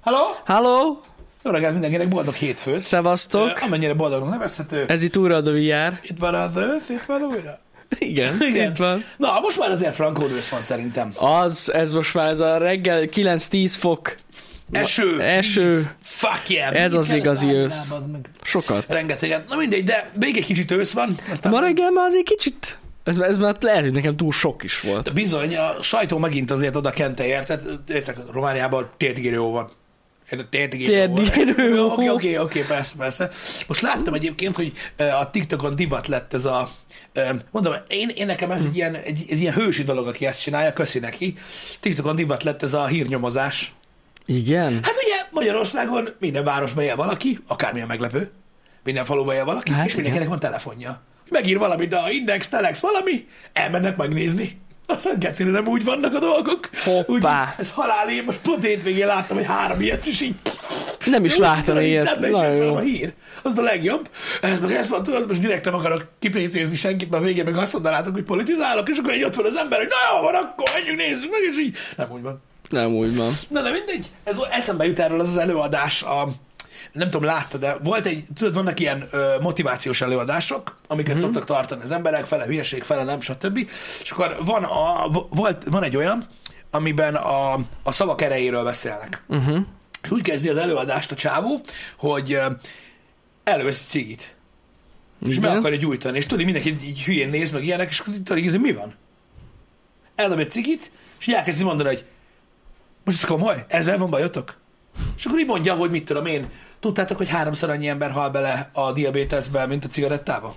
Halló? Halló, Jó reggelt mindenkinek, boldog hétfőt. szevasztok. Ö, Amennyire boldognak nevezhető. Ez itt újra a VR. Itt van az ősz, itt van újra. Igen, Igen. itt van. Na, most már azért frankó ősz van szerintem. Az, ez most már ez a reggel 9-10 fok. Eső. Eső. Fuck yeah. Ez az igazi ősz. Sokat. Rengeteget. Na mindegy, de még egy kicsit ősz van. Aztán Ma reggel már azért kicsit, ez, ez már lehet, hogy nekem túl sok is volt. Bizony, a sajtó megint azért oda kente érted. Értek, Romániában térdigérő van. Térdigérő van. Térdigérő. Oké, oké, oké, persze, persze. Most láttam egyébként, hogy a TikTokon divat lett ez a... Mondom, én, én nekem ez egy ilyen, egy, ez ilyen hősi dolog, aki ezt csinálja, köszi neki. TikTokon divat lett ez a hírnyomozás. Igen? Hát ugye Magyarországon minden városban él valaki, akármilyen meglepő, minden faluban él valaki, Hát és mindenkinek van telefonja. Megír valamit, a Index, Telex, valami, elmennek megnézni. Aztán gecire nem úgy vannak a dolgok. Hoppá. Úgy, ez halál, én most pont hétvégén láttam, hogy három ilyet, és így... Nem is láttam ilyet. Nagyon jó. a hír. Az a legjobb. Ez meg ez van, tudod, most direkt nem akarok kipécézni senkit, mert a végén meg azt mondanátok, hogy politizálok, és akkor egy ott van az ember, hogy na jó van, akkor menjünk, nézzük meg, és így. Nem úgy van. Nem úgy van. Na de mindegy, ez eszembe jut erről az az előadás, a, nem tudom, látta, de volt egy, tudod, vannak ilyen ö, motivációs előadások, amiket mm-hmm. szoktak tartani az emberek, fele hülyeség, fele nem, stb. És akkor van, a, volt, van egy olyan, amiben a, a szavak erejéről beszélnek. Uh-huh. És úgy kezdi az előadást a csávó, hogy elővesz cigit, és meg Igen. akarja gyújtani, és tudod, mindenki így hülyén néz meg ilyenek, és tudod, hogy mi van? Eldob egy cigit, és így elkezdi mondani, hogy most ez komoly? Ezzel van bajotok? És akkor így mondja, hogy mit tudom én, tudtátok, hogy háromszor annyi ember hal bele a diabéteszbe, mint a cigarettába?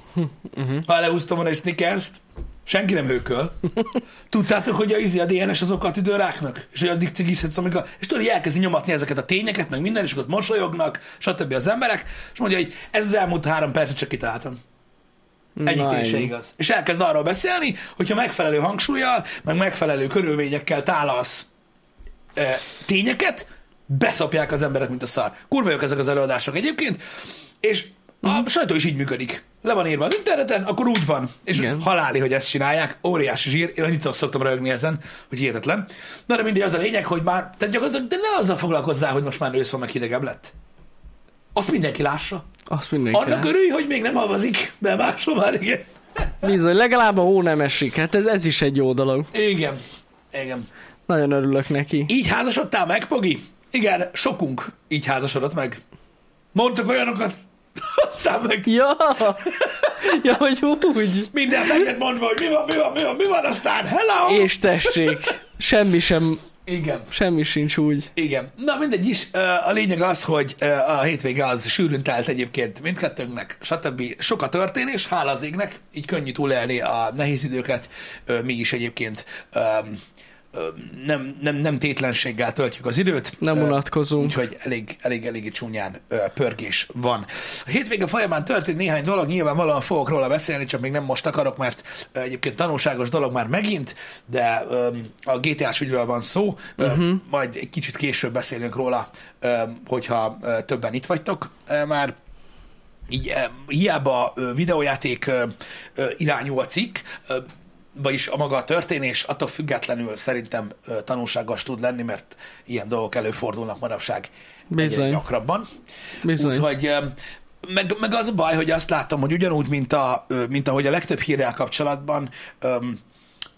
Uh-huh. Ha lehúztam volna egy snickers senki nem hőköl. Tudtátok, hogy a, izi a DNS az oka a tüdőráknak? És hogy addig cigizhetsz, amikor... És tudod, elkezdi nyomatni ezeket a tényeket, meg minden, és ott mosolyognak, stb. az emberek, és mondja, hogy ez az elmúlt három percet csak kitaláltam. Egyik se igaz. És elkezd arról beszélni, hogyha megfelelő hangsúlyjal, meg megfelelő körülményekkel tálasz e, tényeket, beszopják az emberek, mint a szar. Kurva jók ezek az előadások egyébként, és a Mhm. sajtó is így működik. Le van írva az interneten, akkor úgy van. És Igen. ez haláli, hogy ezt csinálják. Óriási zsír. Én annyit szoktam rögni ezen, hogy hihetetlen. Na de mindig az a lényeg, hogy már, tehát gyakorlatilag, de ne azzal foglalkozzál, hogy most már ősz van, meg hidegebb lett. Azt mindenki lássa. Azt mindenki Annak örülj, hogy még nem havazik, de máshol már igen. Bizony, legalább a hó nem esik. Hát ez, ez is egy jó dolog. Igen. Igen. Nagyon örülök neki. Így házasodtál meg, Pogi? Igen, sokunk így házasodott meg. Mondtak olyanokat, aztán meg Ja, ja hogy úgy. minden lett mondva, hogy mi van, mi van, mi van, mi van, aztán hello! És tessék, semmi sem, Igen, semmi sincs úgy. igen. Na mindegy is, a lényeg az, hogy a hétvége az sűrűn telt egyébként mindkettőnknek, stb. Sok a történés, hála az égnek, így könnyű túlélni a nehéz időket. Mi is egyébként nem, nem, nem tétlenséggel töltjük az időt. Nem unatkozunk. Úgyhogy elég, elég, elég csúnyán pörgés van. A hétvége folyamán történt néhány dolog, nyilvánvalóan fogok róla beszélni, csak még nem most akarok, mert egyébként tanulságos dolog már megint, de a GTA-s ügyről van szó, uh-huh. majd egy kicsit később beszélünk róla, hogyha többen itt vagytok már így hiába videójáték irányú a cikk, vagyis a maga a történés, attól függetlenül szerintem tanulságos tud lenni, mert ilyen dolgok előfordulnak manapság Bizony. gyakrabban. Bizony. Úgyhogy meg, meg az a baj, hogy azt láttam, hogy ugyanúgy, mint, a, mint ahogy a legtöbb hírrel kapcsolatban,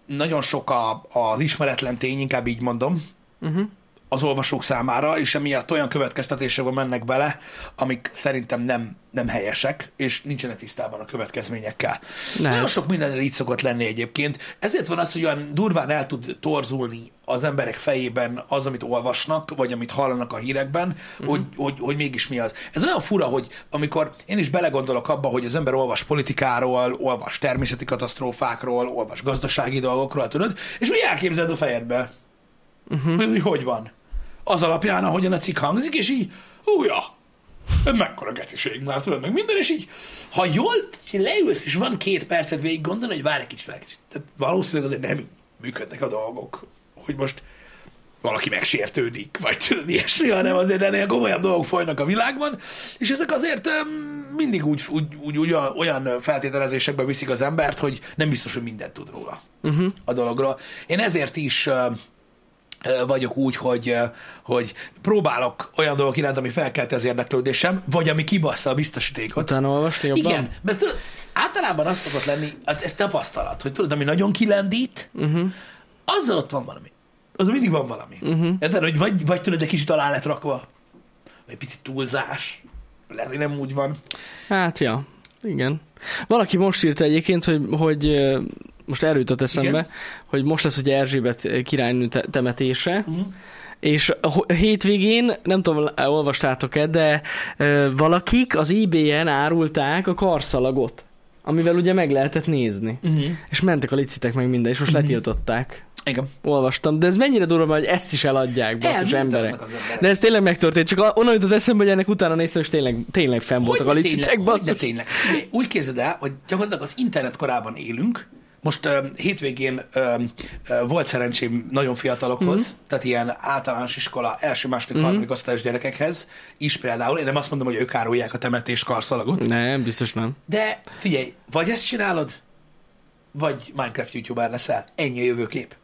nagyon sok a, az ismeretlen tény, inkább így mondom, Uh-huh. Az olvasók számára, és emiatt olyan következtetésekbe mennek bele, amik szerintem nem, nem helyesek, és nincsenek tisztában a következményekkel. Lehet. Nagyon sok minden így szokott lenni egyébként. Ezért van az, hogy olyan durván el tud torzulni az emberek fejében az, amit olvasnak, vagy amit hallanak a hírekben, uh-huh. hogy, hogy, hogy mégis mi az. Ez olyan fura, hogy amikor én is belegondolok abba, hogy az ember olvas politikáról, olvas természeti katasztrófákról, olvas gazdasági dolgokról, tudod, és úgy elképzeled a fejedbe, uh-huh. hogy van. Az alapján, ahogyan a cikk hangzik, és így, hú, ja, ez mekkora geciség már, tudod, meg minden, és így, ha jól leülsz, és van két percet végig gondolni, hogy várj egy kicsit, várj egy kicsit. Tehát valószínűleg azért nem így működnek a dolgok, hogy most valaki megsértődik, vagy tudod, ilyesmi, hanem azért ennél komolyabb dolgok folynak a világban, és ezek azért mindig úgy, úgy, úgy, úgy olyan- feltételezésekbe viszik az embert, hogy nem biztos, hogy mindent tud róla Uh-huh. a dologról. Én ezért is vagyok úgy, hogy, hogy próbálok olyan dolgok iránt, ami felkelti az érdeklődésem, vagy ami kibassza a biztosítékot. Utána olvasni jobban? Igen, mert tudod, általában az szokott lenni, hát ez tapasztalat, hogy tudod, ami nagyon kilendít, uh-huh. azzal ott van valami. Az mindig van valami. Uh-huh. De, hogy vagy, vagy tudod, egy kicsit alá lett rakva, vagy egy picit túlzás. Lehet, hogy nem úgy van. Hát, ja. Igen. Valaki most írta egyébként, hogy, hogy most erről jutott eszembe, Igen. Hogy most lesz ugye Erzsébet királynő te- temetése, Uh-huh. és a hétvégén, nem tudom, olvastátok-e, de ö, valakik az eBay-en árulták a karszalagot, amivel ugye meg lehetett nézni. Uh-huh. És mentek a licitek meg minden, és most Mhm. letiltották. Igen. Olvastam, de ez mennyire durva, hogy ezt is eladják, basszus Elműtődnek emberek. az emberek. De ez tényleg megtörtént, csak onnan jutott eszembe, hogy ennek utána néztem, és tényleg, tényleg fenn voltak a licitek, tényleg, basszus. tényleg. Figyelj, Úgy képzeld el, hogy gyakorlatilag az internet korában élünk, most hétvégén volt szerencsém nagyon fiatalokhoz, Mhm. mm. tehát ilyen általános iskola első, második, mm. harmadik osztályos gyerekekhez is például. Én nem azt mondom, hogy ők árulják a temetés karszalagot, Nem, biztos nem. de figyelj, vagy ezt csinálod, vagy Minecraft youtuber leszel. Ennyi a jövőkép.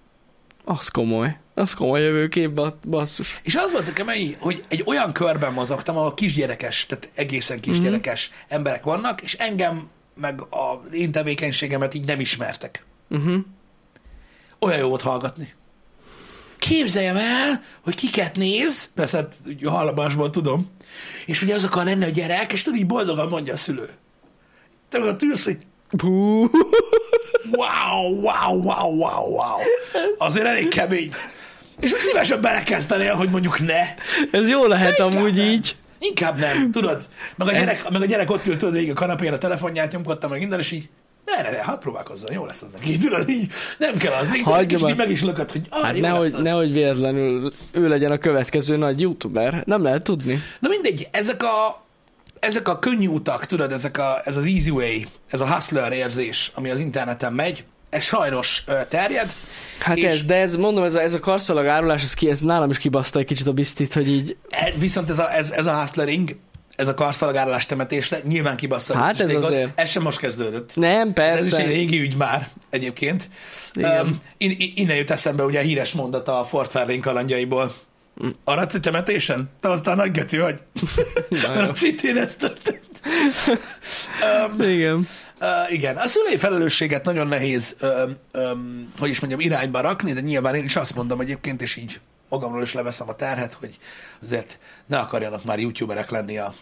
Az komoly. Az komoly jövőkép, ba- basszus. És az volt nekem, ennyi, hogy egy olyan körben mozogtam, ahol kisgyerekes, tehát egészen kisgyerekes mm-hmm. emberek vannak, és engem meg az én tevékenységemet így nem ismertek. Uh-huh. Olyan jó volt hallgatni. Képzeljem el, hogy kiket néz, persze hát hallomásból tudom, és ugye az akar lenni a gyerek, és tudod, így boldogan mondja a szülő. Te ott ülsz, hogy wow, wow, wow, wow, wow. Azért elég kemény. És úgy szívesen belekezdenél, hogy mondjuk ne. Ez jó lehet Inkább amúgy nem. így. Inkább nem, tudod? Meg a gyerek, Ez- meg a gyerek ott ült tudod, végig a kanapén a telefonját nyomkodta, meg minden, és így ne, ne, ne, hadd próbálkozzon, jó lesz az neki, tudod, így nem kell az. Még Hagyja így meg is lökött, hogy ah, Hát jó nehogy, lesz az. nehogy véletlenül ő legyen a következő nagy youtuber. Nem lehet tudni. Na mindegy, ezek a, ezek a könnyű utak, tudod, ezek a, ez az easy way, ez a hustler érzés, ami az interneten megy, sajnos terjed. Hát És- ez, de ez, mondom, ez a, ez a karszalag árulás, ez, ki, ez nálam is kibaszta egy kicsit a biztit, hogy így, E, Viszont ez a, ez, ez a hustlering, ez a karszalagárulás temetésre nyilván kibassza a Hát ez azért. Ez sem most kezdődött. nem, Ez is egy persze. régi ügy már egyébként. Igen. Um, in, in- innen jut eszembe ugye a híres mondata a Fort Fairlane kalandjaiból. Aradsz egy temetésen? Te aztán nagy geci vagy. Mert ott szintén ez történt. um, Igen. Uh, igen, a szülői felelősséget nagyon nehéz, um, um, hogy is mondjam, irányba rakni, de nyilván én is azt mondom egyébként, és így magamról is leveszem a terhet, hogy azért ne akarjanak már youtuberek lenni a,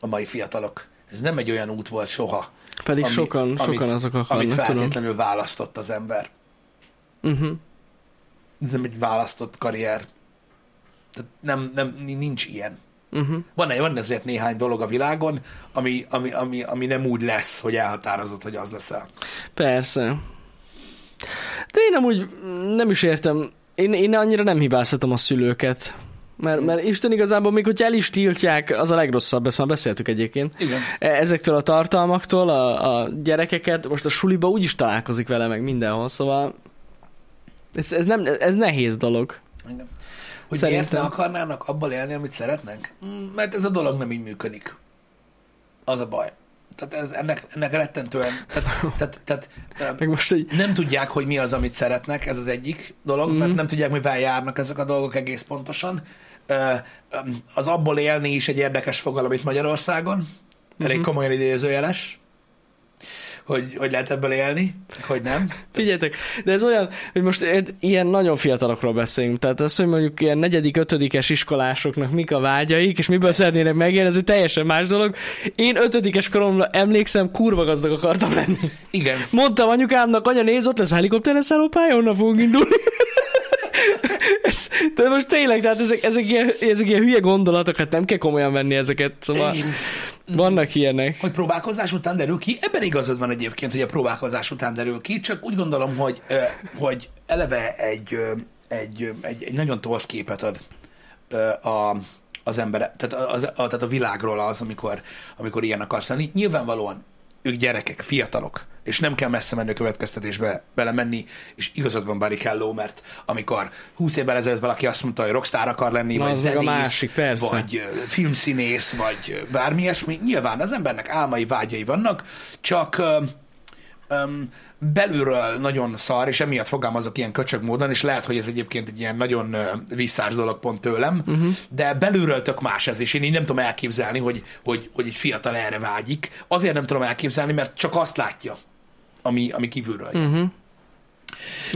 a mai fiatalok. Ez nem egy olyan út volt soha. Pedig sokan, sokan azok Amit akarnak, tudom. feltétlenül választott az ember. Uh-huh. Ez nem egy választott karrier. Tehát nem, nem, nincs ilyen. Uh-huh. Van, van ezért néhány dolog a világon, ami, ami, ami, ami nem úgy lesz, hogy elhatározott, hogy az leszel. Persze. De én amúgy nem is értem, én, én annyira nem hibáztatom a szülőket. Mert, mert Isten igazából még hogyha el is tiltják, az a legrosszabb, ezt már beszéltük egyébként. Igen. E- Ezektől a tartalmaktól a, a gyerekeket, most a suliba úgyis találkozik vele meg mindenhol, szóval ez, ez, nem, ez nehéz dolog. Igen. Hogy miért Szerintem. ne akarnának abból élni, amit szeretnek? Mm, Mert ez a dolog nem így működik. Az a baj. Tehát ez, ennek, ennek rettentően, tehát, tehát, tehát Meg most egy, nem tudják, hogy mi az, amit szeretnek, ez az egyik dolog, mm. mert nem tudják, mivel járnak ezek a dolgok egész pontosan. Az abból élni is egy érdekes fogalom itt Magyarországon, elég komolyan idézőjeles, hogy, hogy lehet ebből élni, hogy nem. Figyeljetek, de ez olyan, hogy most ilyen nagyon fiatalokról beszélünk. Tehát az, hogy mondjuk ilyen negyedik, ötödikes iskolásoknak mik a vágyaik, és miből szeretnének megélni, ez egy teljesen más dolog. Én ötödikes koromra emlékszem, kurva gazdag akartam lenni. Igen. Mondtam anyukámnak, anya nézd, ott lesz a helikopteres szállópálya, onnan fogunk indulni. ez, de most tényleg, tehát ezek, ezek, ilyen, ezek ilyen hülye gondolatok, hát nem kell komolyan venni ezeket. Szóval Én- vannak ilyenek. Hogy próbálkozás után derül ki, ebben igazad van egyébként, hogy a próbálkozás után derül ki, csak úgy gondolom, hogy, hogy eleve egy, egy, egy, egy nagyon torz képet ad a, az ember, tehát, az, a, tehát a világról az, amikor, amikor ilyen akarsz lenni. Nyilvánvalóan ők gyerekek, fiatalok, és nem kell messze menő következtetésbe belemenni, és igazad van Barrichello, mert amikor 20 évvel ezelőtt valaki azt mondta, hogy rockstar akar lenni, Na, vagy a zenész, másik, persze. vagy filmszínész, vagy bármi ilyesmi, nyilván az embernek álmai, vágyai vannak, csak ö, um, belülről nagyon szar, és emiatt fogalmazok ilyen köcsög módon, és lehet, hogy ez egyébként egy ilyen nagyon visszás dolog pont tőlem, uh-huh. de belülről tök más ez, és én így nem tudom elképzelni, hogy, hogy, hogy egy fiatal erre vágyik. Azért nem tudom elképzelni, mert csak azt látja, ami, ami kívülről jön. Uh-huh.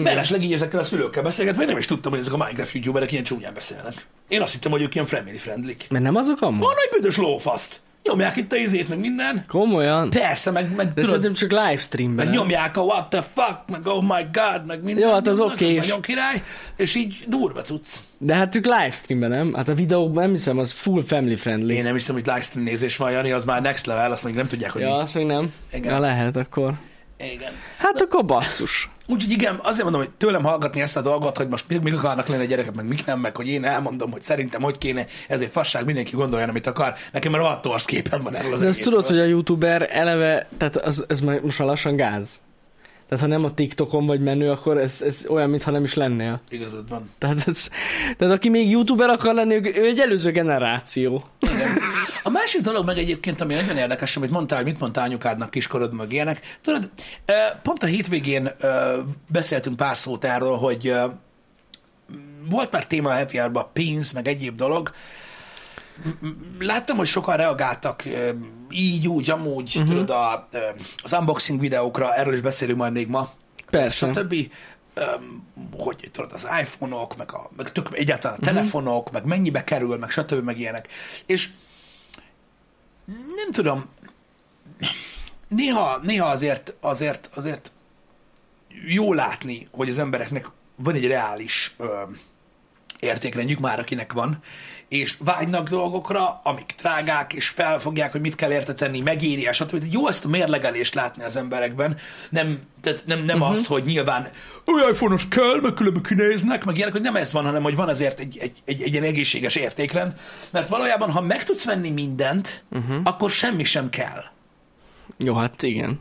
Mellesleg így ezekkel a szülőkkel beszélgetve, nem is tudtam, hogy ezek a Minecraft youtuberek ilyen csúnyán beszélnek. Én azt hittem, hogy ők ilyen family friendly Mert nem azok amúgy? Van egy büdös lófaszt. Nyomják itt a izét, meg minden. Komolyan? Persze, meg, meg De szerintem csak livestreamben. meg nyomják a what the fuck, meg oh my god, meg minden. Jó, hát az Nagyon- okés. Nagyon király, és így durva cucc. De hát ők livestreamben, nem? Hát a videóban nem hiszem, az full family friendly. Én nem hiszem, hogy livestream nézés van, Jani, az már next level, azt még nem tudják, hogy Ja, mi. azt még nem. Igen. Ja, lehet akkor. Igen. Hát akkor basszus. Úgyhogy igen, azért mondom, hogy tőlem hallgatni ezt a dolgot, hogy most mik, mik akarnak lenni a gyerekek, meg mik nem, meg hogy én elmondom, hogy szerintem hogy kéne, ez egy fasság, mindenki gondoljon, amit akar. Nekem már rohadt torsz képen van erről az De egészről. tudod, hogy a youtuber eleve, tehát az, ez már most már lassan gáz. Tehát ha nem a TikTokon vagy menő, akkor ez, ez olyan, mintha nem is lennél. Igazad van. Tehát, ez, tehát aki még youtuber akar lenni, ő- egy előző generáció. Igen. A másik dolog meg egyébként, ami nagyon érdekes, amit mondtál, hogy mit mondtál anyukádnak kiskorod, meg ilyenek. Tudod, pont a hétvégén beszéltünk pár szót erről, hogy volt már téma a Happy Hour-ban, pénz, meg egyéb dolog. Láttam, hogy sokan reagáltak így, úgy, amúgy, uh-huh. tudod, a, az unboxing videókra, erről is beszélünk majd még ma, Persze. stb. Öm, hogy tudod, az iPhone-ok, meg, a, meg tök, egyáltalán a telefonok, meg mennyibe kerül, meg stb. meg ilyenek. És nem tudom, néha, néha azért, azért, azért jó látni, hogy az embereknek van egy reális ö, értékrendjük már, akinek van, és vágynak dolgokra, amik drágák, és felfogják, hogy mit kell érte tenni, megéri, stb. Jó ezt a mérlegelést látni az emberekben, nem, tehát nem, nem uh-huh. azt, hogy nyilván olyan iPhone-os kell, meg különben kinéznek, meg ilyenek, hogy nem ez van, hanem hogy van azért egy, egy, egy, egy ilyen egészséges értékrend, mert valójában, ha meg tudsz venni mindent, uh-huh. akkor semmi sem kell Jó, hát igen.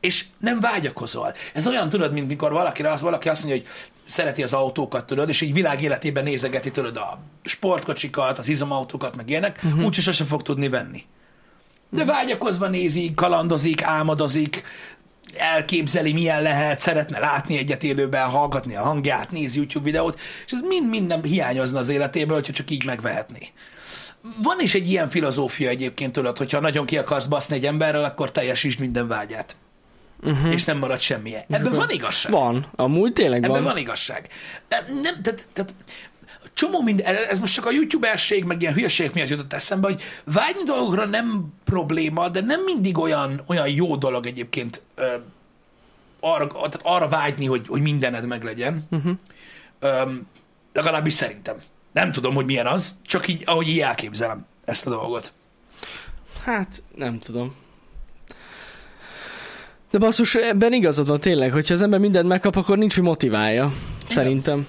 és nem vágyakozol. Ez olyan, tudod, mint mikor valakire az, valaki azt mondja, hogy szereti az autókat, tudod, és így világ életében nézegeti, tudod, a sportkocsikat, az izomautókat, meg ilyenek, uh-huh. úgyse sosem fog tudni venni. De vágyakozva nézi, kalandozik, álmodozik, elképzeli, milyen lehet, szeretne látni egyet élőben, hallgatni a hangját, nézi YouTube videót, és ez mind-mind nem hiányozna az életéből, hogyha csak így megvehetné. Van is egy ilyen filozófia egyébként, tudod, hogyha nagyon ki akarsz baszni egy emberrel, akkor teljesítsd minden vágyát. Uh-huh. És nem marad semmi. Ebben van igazság. Van. Amúgy tényleg Ebben van. van igazság. Nem, tehát, tehát csomó mind, ez most csak a youtuberség, meg ilyen hülyeségek miatt jutott eszembe, hogy vágyni dolgokra nem probléma, de nem mindig olyan, olyan jó dolog egyébként ö, arra, tehát arra vágyni, hogy, hogy mindened meglegyen. Uh-huh. Öm, legalábbis szerintem. Nem tudom, hogy milyen az, csak így, ahogy így elképzelem ezt a dolgot. Hát, nem tudom. De basszus, ebben igazad van tényleg, hogyha az ember mindent megkap, akkor nincs mi motiválja. Szerintem.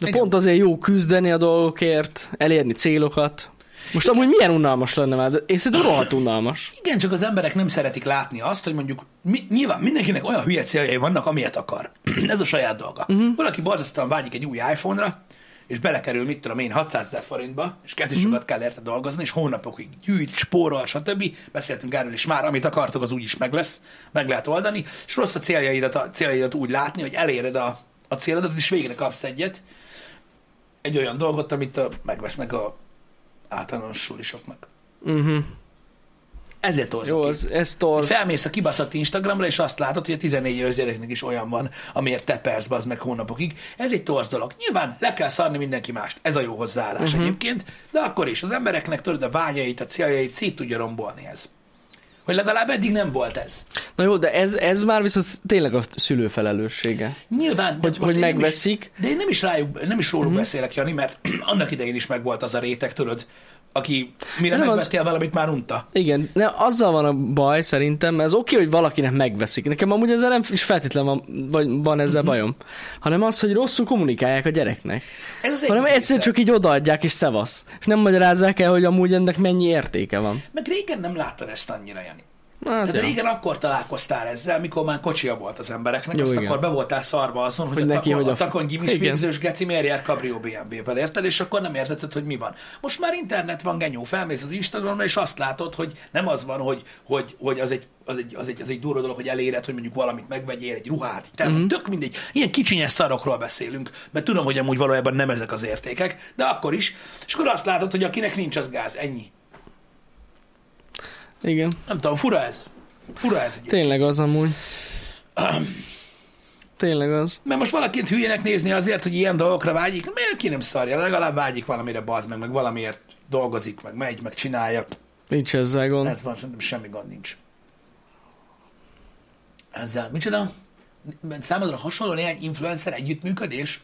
De Igen. pont azért jó küzdeni a dolgokért, elérni célokat. Most amúgy milyen unalmas lenne már, de én szerintem rohadt unalmas. Igen, csak az emberek nem szeretik látni azt, hogy mondjuk mi, nyilván mindenkinek olyan hülye céljai vannak, amilyet akar. Ez a saját dolga. Uh-huh. Valaki borzasztóan vágyik egy új iPhone-ra, és belekerül, mit tudom én, 600 ezer forintba, és kezdi uh-huh. sokat kell érte dolgozni, és hónapokig gyűjt, spórol, stb. Beszéltünk erről is már, amit akartok, az úgy is meg lesz, meg lehet oldani, és rossz a céljaidat, a céljaidat úgy látni, hogy eléred a, a célodat, és végre kapsz egyet, egy olyan dolgot, amit a, megvesznek a általános sulisoknak. Uh-huh. Ezért torzak Jó, az, ez torz. Felmész a kibaszott Instagramra, és azt látod, hogy a 14 éves gyereknek is olyan van, amiért te persz az meg hónapokig. Ez egy torz dolog. Nyilván le kell szarni mindenki mást. Ez a jó hozzáállás uh-huh. egyébként, de akkor is az embereknek tudod a vágyait, a céljait szét tudja rombolni ez. Hogy legalább eddig nem volt ez. Na jó, de ez, ez már viszont tényleg a szülő felelőssége. Nyilván, Hogy- hogy nem megveszik. Is, de én nem is, rájuk, nem is róluk uh-huh. beszélek, Jani, mert annak idején is megvolt az a réteg, tudod, aki mire Nem, az- megvettél valamit, már unta. Igen, de azzal van a baj szerintem, az oké, hogy valakinek megveszik. Nekem amúgy ezzel nem is feltétlen van, vagy van ezzel Mhm. bajom, hanem az, hogy rosszul kommunikálják a gyereknek. Ez az Hanem egyszerűen csak így odaadják és szevasz. És nem magyarázzák el, hogy amúgy ennek mennyi értéke van. Meg régen nem láttad ezt annyira, Jani. Tehát ja. régen akkor találkoztál ezzel, mikor már kocsia volt az embereknek, Jó, azt igen. akkor be voltál szarva azon, hogy, Hogy a, neki takon, hogy a a- takon gimis végzős geci miért jár Cabrio BMW-vel, érted? És akkor nem értetted, hogy mi van. Most már internet van, genyó, felmész az Instagramra, és azt látod, hogy nem az van, hogy, hogy, hogy az, egy, az, egy, az, egy, az egy durva dolog, hogy eléred, hogy mondjuk valamit megvegyél, egy ruhát, egy telefon, Mhm. tök mindegy. Ilyen kicsinyes szarokról beszélünk, mert tudom, hogy amúgy valójában nem ezek az értékek, de akkor is. És akkor azt látod, hogy akinek nincs, az gáz. Ennyi. Igen. Nem tudom, fura ez. Fura ez egy. Tényleg az amúgy. Tényleg az. Mert most valakit hülyének nézni azért, hogy ilyen dolgokra vágyik, miért ki nem szarja, legalább vágyik valamire bazd meg, meg valamiért dolgozik, meg megy, meg csinálja. Nincs ezzel gond. Ez van, szerintem semmi gond nincs. Ezzel, micsoda? Számodra hasonló néhány influencer együttműködés?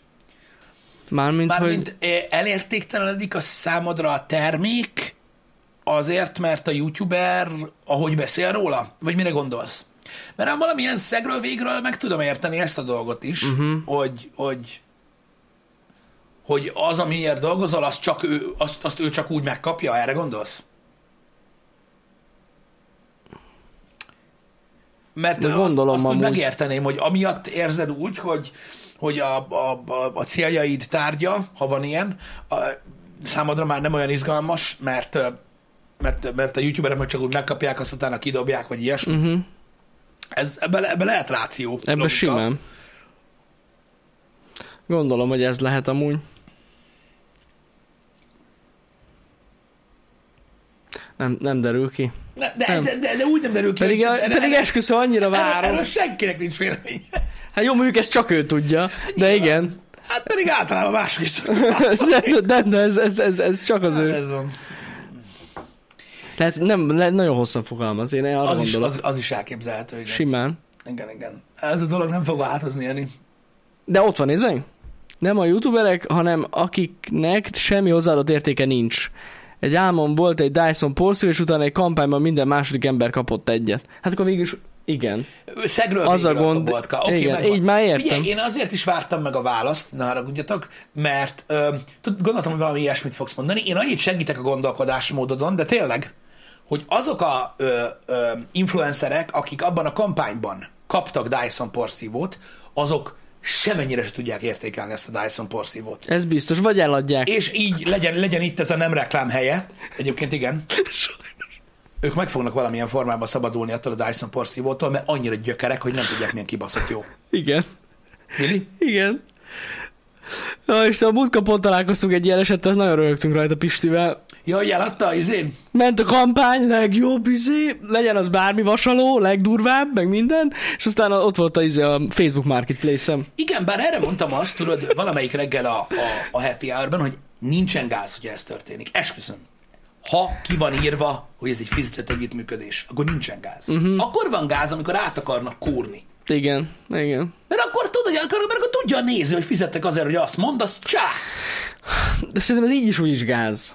Mármint. Mármint hogy... elértéktelenedik a számodra a termék azért, mert a youtuber ahogy beszél róla? Vagy mire gondolsz? Mert ha valamilyen szegről végről meg tudom érteni ezt a dolgot is, uh-huh. hogy, hogy, hogy az, amiért dolgozol, azt, csak ő, azt, azt ő csak úgy megkapja, erre gondolsz? Mert De azt, gondolom azt úgy amúgy. megérteném, hogy amiatt érzed úgy, hogy, hogy a, a, a, a céljaid tárgya, ha van ilyen, a, számodra már nem olyan izgalmas, mert mert, mert a youtuberek meg csak úgy megkapják, azt utána kidobják, vagy ilyesmi. Uh-huh. Ez, ebbe, ebbe lehet ráció. Ebben logika. simán. Gondolom, hogy ez lehet amúgy. Nem, nem derül ki. De, de, Nem. de, de, de, úgy nem derül ki. Pedig, hogy- pedig esküszöm, annyira várom. erről senkinek nincs vélemény. Hát jó, mondjuk ezt csak ő tudja, de igen. Hát pedig általában mások is szoktak De, de, de ez, ez, ez, ez csak az ő. Ez van. Lehet, nem, lehet, nagyon hosszan fogalmaz, én arra Az is, gondolok. az, az is elképzelhető, igen. Simán. Igen, igen. Ez a dolog nem fog változni, Jani. De ott van, nézd meg! Nem a youtuberek, hanem akiknek semmi hozzáadott értéke nincs. Egy álmom volt egy Dyson porszívó, és utána egy kampányban minden második ember kapott egyet. Hát akkor végül is igen. Szegről Az a gond- Botka. Oké, igen, megvan. így már értem. Figyelj, én azért is vártam meg a választ, ne haragudjatok, mert ö, gondoltam, hogy valami ilyesmit fogsz mondani. Én annyit segítek a gondolkodásmódodon, de tényleg, hogy azok a ö, ö, influencerek, akik abban a kampányban kaptak Dyson porszívót, azok semennyire se tudják értékelni ezt a Dyson porszívót. Ez biztos, vagy eladják. És így legyen, legyen itt ez a nem reklám helye. Egyébként igen. Ők meg fognak valamilyen formában szabadulni attól a Dyson porszívótól, mert annyira gyökerek, hogy nem tudják, milyen kibaszott jó. Igen. Mili? Igen. Ja, és a múltkor pont találkoztunk egy ilyen esettel, nagyon rögtünk rajta Pistivel. Jaj, eladta izén? Ment a kampány, legjobb izé, legyen az bármi vasaló, legdurvább, meg minden, és aztán ott volt a, izé, a Facebook Marketplace-em. Igen, bár erre mondtam azt, tudod, valamelyik reggel a, a, a happy hour hogy nincsen gáz, hogy ez történik. Esküszöm. Ha ki van írva, hogy ez egy fizetett együttműködés, akkor nincsen gáz. Uh-huh. Akkor van gáz, amikor át akarnak kúrni. Igen, igen. Mert akkor tudod, akkor, mert akkor tudja a néző, hogy fizettek azért, hogy azt mondasz, csá! De szerintem ez így is úgy is gáz.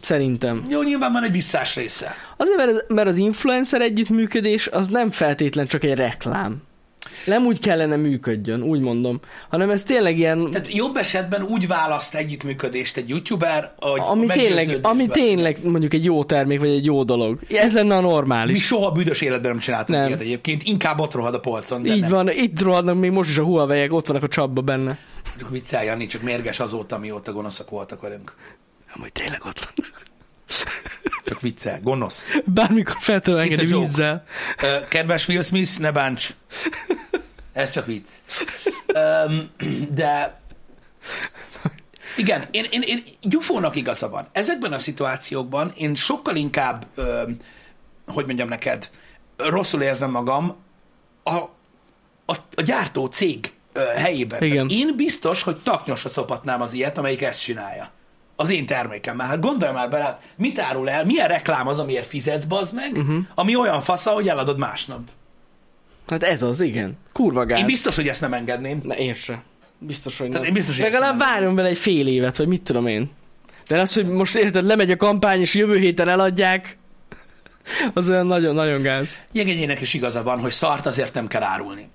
Szerintem. Jó, nyilván van egy visszás része. Azért, mert az, mert az influencer együttműködés az nem feltétlen csak egy reklám. Nem úgy kellene működjön, úgy mondom, hanem ez tényleg ilyen, Tehát jobb esetben úgy választ együttműködést egy youtuber, hogy ami tényleg, ami tényleg mondjuk egy jó termék, vagy egy jó dolog. Ez lenne a Mi normális. soha büdös életben nem csináltunk Nem. ilyet egyébként, inkább ott rohad a polcon. De Így nem. van, itt rohadnak még most is a huawei ott vannak a csapba benne. Csak viccelj, Jani, csak mérges azóta, mióta gonoszak voltak velünk. Amúgy tényleg ott vannak. Csak viccel, gonosz. Bármikor fel tudom engedni vízzel. Kedves Will Smith, ne bánts. Ez csak vicc. Öm, De igen, én, én, én gyufónak igaza van. Ezekben a szituációkban én sokkal inkább, öm, hogy mondjam neked, rosszul érzem magam a, a, a gyártó cég ö, helyében. Igen. Én biztos, hogy taknyosra szopatnám az ilyet, amelyik ezt csinálja. Az én termékemmel. Hát gondolj már bele, hát mit árul el, milyen reklám az, amiért fizetsz, bazd meg, uh-huh. ami olyan fasza, hogy eladod másnap. Hát ez az, igen. Kurva gáz. Én biztos, hogy ezt nem engedném. Na én se. Biztos, hogy Tehát nem. én biztos, hogy Legalább várjon bele egy fél évet, vagy mit tudom én. De az, hogy most érted, lemegy a kampány, és jövő héten eladják, az olyan nagyon-nagyon gáz. Jegényének is igaza van, hogy szart azért nem kell árulni.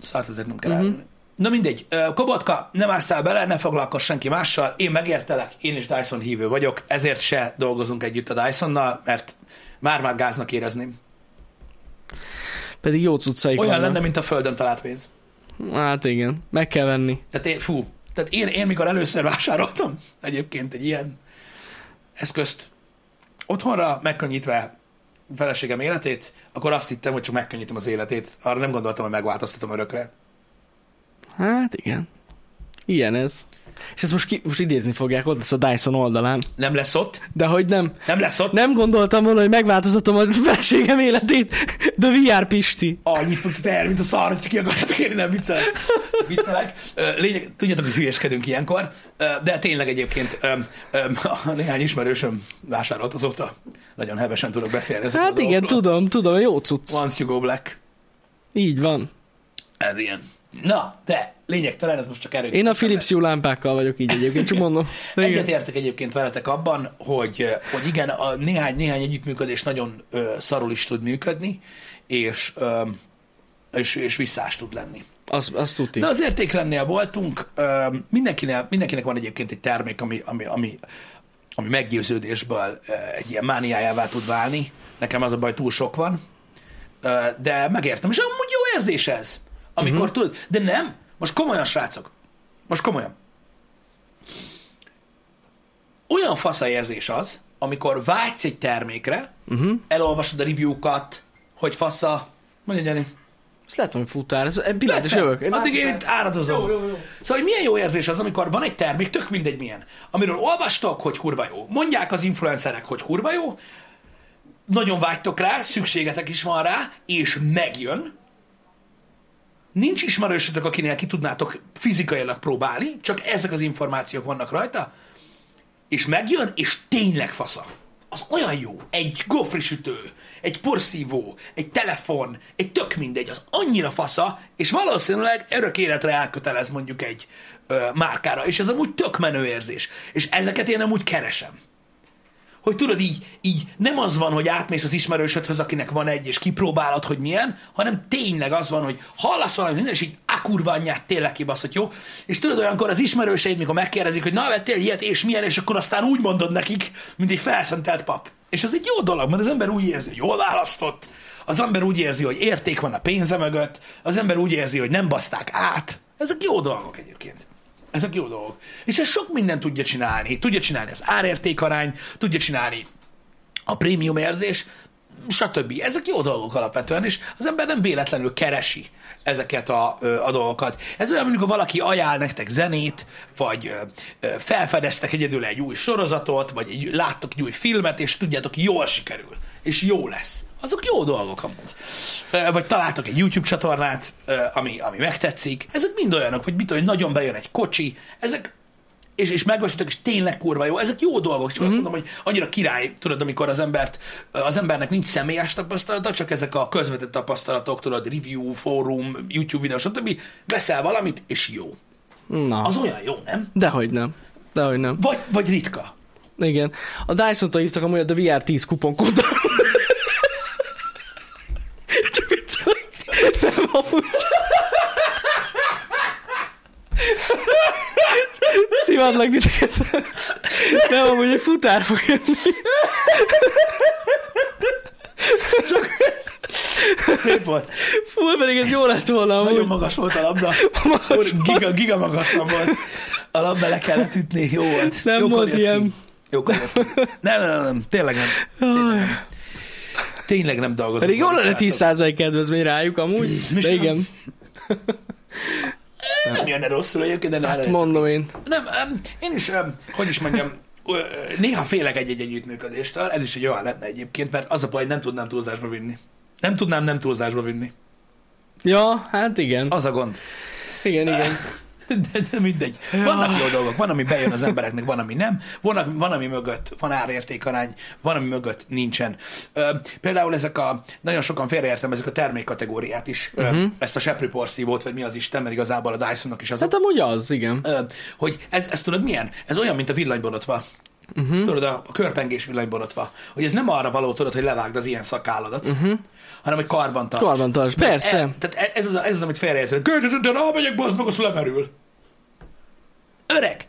Szart azért nem kell uh-huh. árulni. Na mindegy, Kobotka, nem ásszál bele, ne foglalkozz senki mással, én megértelek, én is Dyson hívő vagyok, ezért se dolgozunk együtt a Dysonnal, mert Már-már gáznak érezném. Pedig jó cuccaik Olyan vannak. lenne, mint a földön talált pénz. Hát igen, meg kell venni. Tehát én, fú, tehát én, én mikor először vásároltam egyébként egy ilyen eszközt otthonra, megkönnyítve feleségem életét, akkor azt hittem, hogy csak megkönnyítem az életét. Arra nem gondoltam, hogy megváltoztatom örökre. Hát igen. Ilyen ez. És ezt most, ki, most idézni fogják, ott lesz a Dyson oldalán. Nem lesz ott? De hogy nem. Nem lesz ott? Nem gondoltam volna, hogy megváltoztatom a feleségem életét. De VR Pisti. Annyit fogtok el, mint a szar, hogy ki akarjátok érni, nem viccelek. viccelek. Lényeg, tudjátok, hogy hülyeskedünk ilyenkor, de tényleg egyébként a néhány ismerősöm vásárolt azóta. Nagyon hevesen tudok beszélni ezekről Hát igen, tudom, tudom, jó cucc. Once you go black. Így van. Ez ilyen. Na, de lényegtelen, ez most csak erő. Én a Philips Hue lámpákkal vagyok így egyébként, csak mondom. Egyetértek egyébként veletek abban, hogy, hogy igen, a néhány, néhány együttműködés nagyon ö, szarul is tud működni, és, ö, és, és visszás tud lenni. Azt, azt tuti. De az értékrendnél voltunk, ö, mindenkinek, mindenkinek van egyébként egy termék, ami, ami, ami, ami meggyőződésből ö, egy ilyen mániájává tud válni. Nekem az a baj, túl sok van. Ö, De megértem, és amúgy jó érzés ez, amikor uh-huh. tudod. De nem, most komolyan, srácok, most komolyan. Olyan fasza érzés az, amikor vágysz egy termékre, uh-huh. elolvasod a review-kat, hogy fasza, mondja Jenny, Ez lehet, hogy futár. Ez egy pillanat, és jövök. Addig én itt áradozom. Jó, jó, jó. Szóval, hogy milyen jó érzés az, amikor van egy termék, tök mindegy milyen, amiről olvastok, hogy kurva jó. Mondják az influencerek, hogy kurva jó, nagyon vágytok rá, szükségetek is van rá, és megjön. Nincs ismerősötök, akinél ki tudnátok fizikailag próbálni, csak ezek az információk vannak rajta, és megjön, és tényleg fasza. Az olyan jó. Egy gofrisütő, egy porszívó, egy telefon, egy tök mindegy, az annyira fasza, és valószínűleg örök életre elkötelez mondjuk egy ö, márkára, és ez amúgy tök menő érzés. És ezeket én amúgy keresem. Hogy tudod, így, így nem az van, hogy átmész az ismerősödhöz, akinek van egy, és kipróbálod, hogy milyen, hanem tényleg az van, hogy hallasz valamit, minden, és így a kurva anyját tényleg kibaszott, jó? És tudod, olyankor az ismerőseid, mikor megkérdezik, hogy na, vettél ilyet, és milyen, és akkor aztán úgy mondod nekik, mint egy felszentelt pap. És ez egy jó dolog, mert az ember úgy érzi, hogy jól választott, az ember úgy érzi, hogy érték van a pénze mögött, az ember úgy érzi, hogy nem baszták át. Ezek jó dolgok egyébként. Ezek jó dolgok. És ez sok mindent tudja csinálni. Tudja csinálni az árértékarány, tudja csinálni a prémium érzés, stb. Ezek jó dolgok alapvetően, és az ember nem véletlenül keresi ezeket a, a dolgokat. Ez olyan, amikor valaki ajánl nektek zenét, vagy felfedeztek egyedül egy új sorozatot, vagy egy, láttok egy új filmet, és tudjátok, jól sikerül, és jó lesz. Azok jó dolgok amúgy. Vagy találtok egy YouTube csatornát, ami, ami megtetszik. Ezek mind olyanok, vagy mit hogy nagyon bejön egy kocsi. Ezek és, és megveszitek, és tényleg kurva jó. Ezek jó dolgok, csak mm-hmm. azt mondom, hogy annyira király, tudod, amikor az embert, az embernek nincs személyes tapasztalata, csak ezek a közvetett tapasztalatok, tudod, review, fórum, YouTube videó, stb. Veszel valamit, és jó. Na, Az olyan jó, nem? dehogy nem. Dehogy nem. Vagy, vagy ritka. Igen. A Dyson-tól hívtak amúgy a VR 10 kuponkóddal. Csak viccelek. Nem amúgy. Szívadlak titeket. Nem amúgy egy futár fog jönni. Szép volt. Fú, pedig ez jó lett volna Nagyon amúgy. magas volt a labda. Magas. Giga, giga magasan volt. A labda le kellett ütni, jó volt. Nem Jókor volt ilyen. Jókor jött ki. Nem, nem, nem, tényleg nem. Tényleg nem. Tényleg nem dolgozom. Pedig vele, lenne srácok. 10% kedvezmény rájuk amúgy. Mi De sem? igen. Nem jönne rosszul egyébként, de Hát mondom én. Nem, em, én is, hogy is mondjam, néha félek egy-egy együttműködéstől, ez is egy olyan lenne egyébként, mert az a baj, nem tudnám túlzásba vinni. Nem tudnám nem túlzásba vinni. Ja, hát igen. Az a gond. Igen, igen. De, de mindegy. Vannak jó dolgok, van, ami bejön az embereknek, van, ami nem. Van, van ami mögött van árértékarány, van, ami mögött nincsen. Ö, például ezek a, nagyon sokan félreértelmezik a termékkategóriát is, uh-huh. ö, ezt a seprőporszívót, vagy mi az Isten, mert igazából a Dysonnak is az. Hát amúgy az, igen. Ö, hogy ez, ez tudod milyen? Ez olyan, mint a villanyborotva. Uh-huh. Tudod, a, a körpengés villanyborotva. Hogy ez nem arra való, tudod, hogy levágd az ilyen szakálladat, uh-huh. Hanem hogy karban tarts. Karban tarts, Mert persze. E, tehát ez az, ez az, amit félreérted. De rámegyek, bazd meg, azt lemerül. Öreg,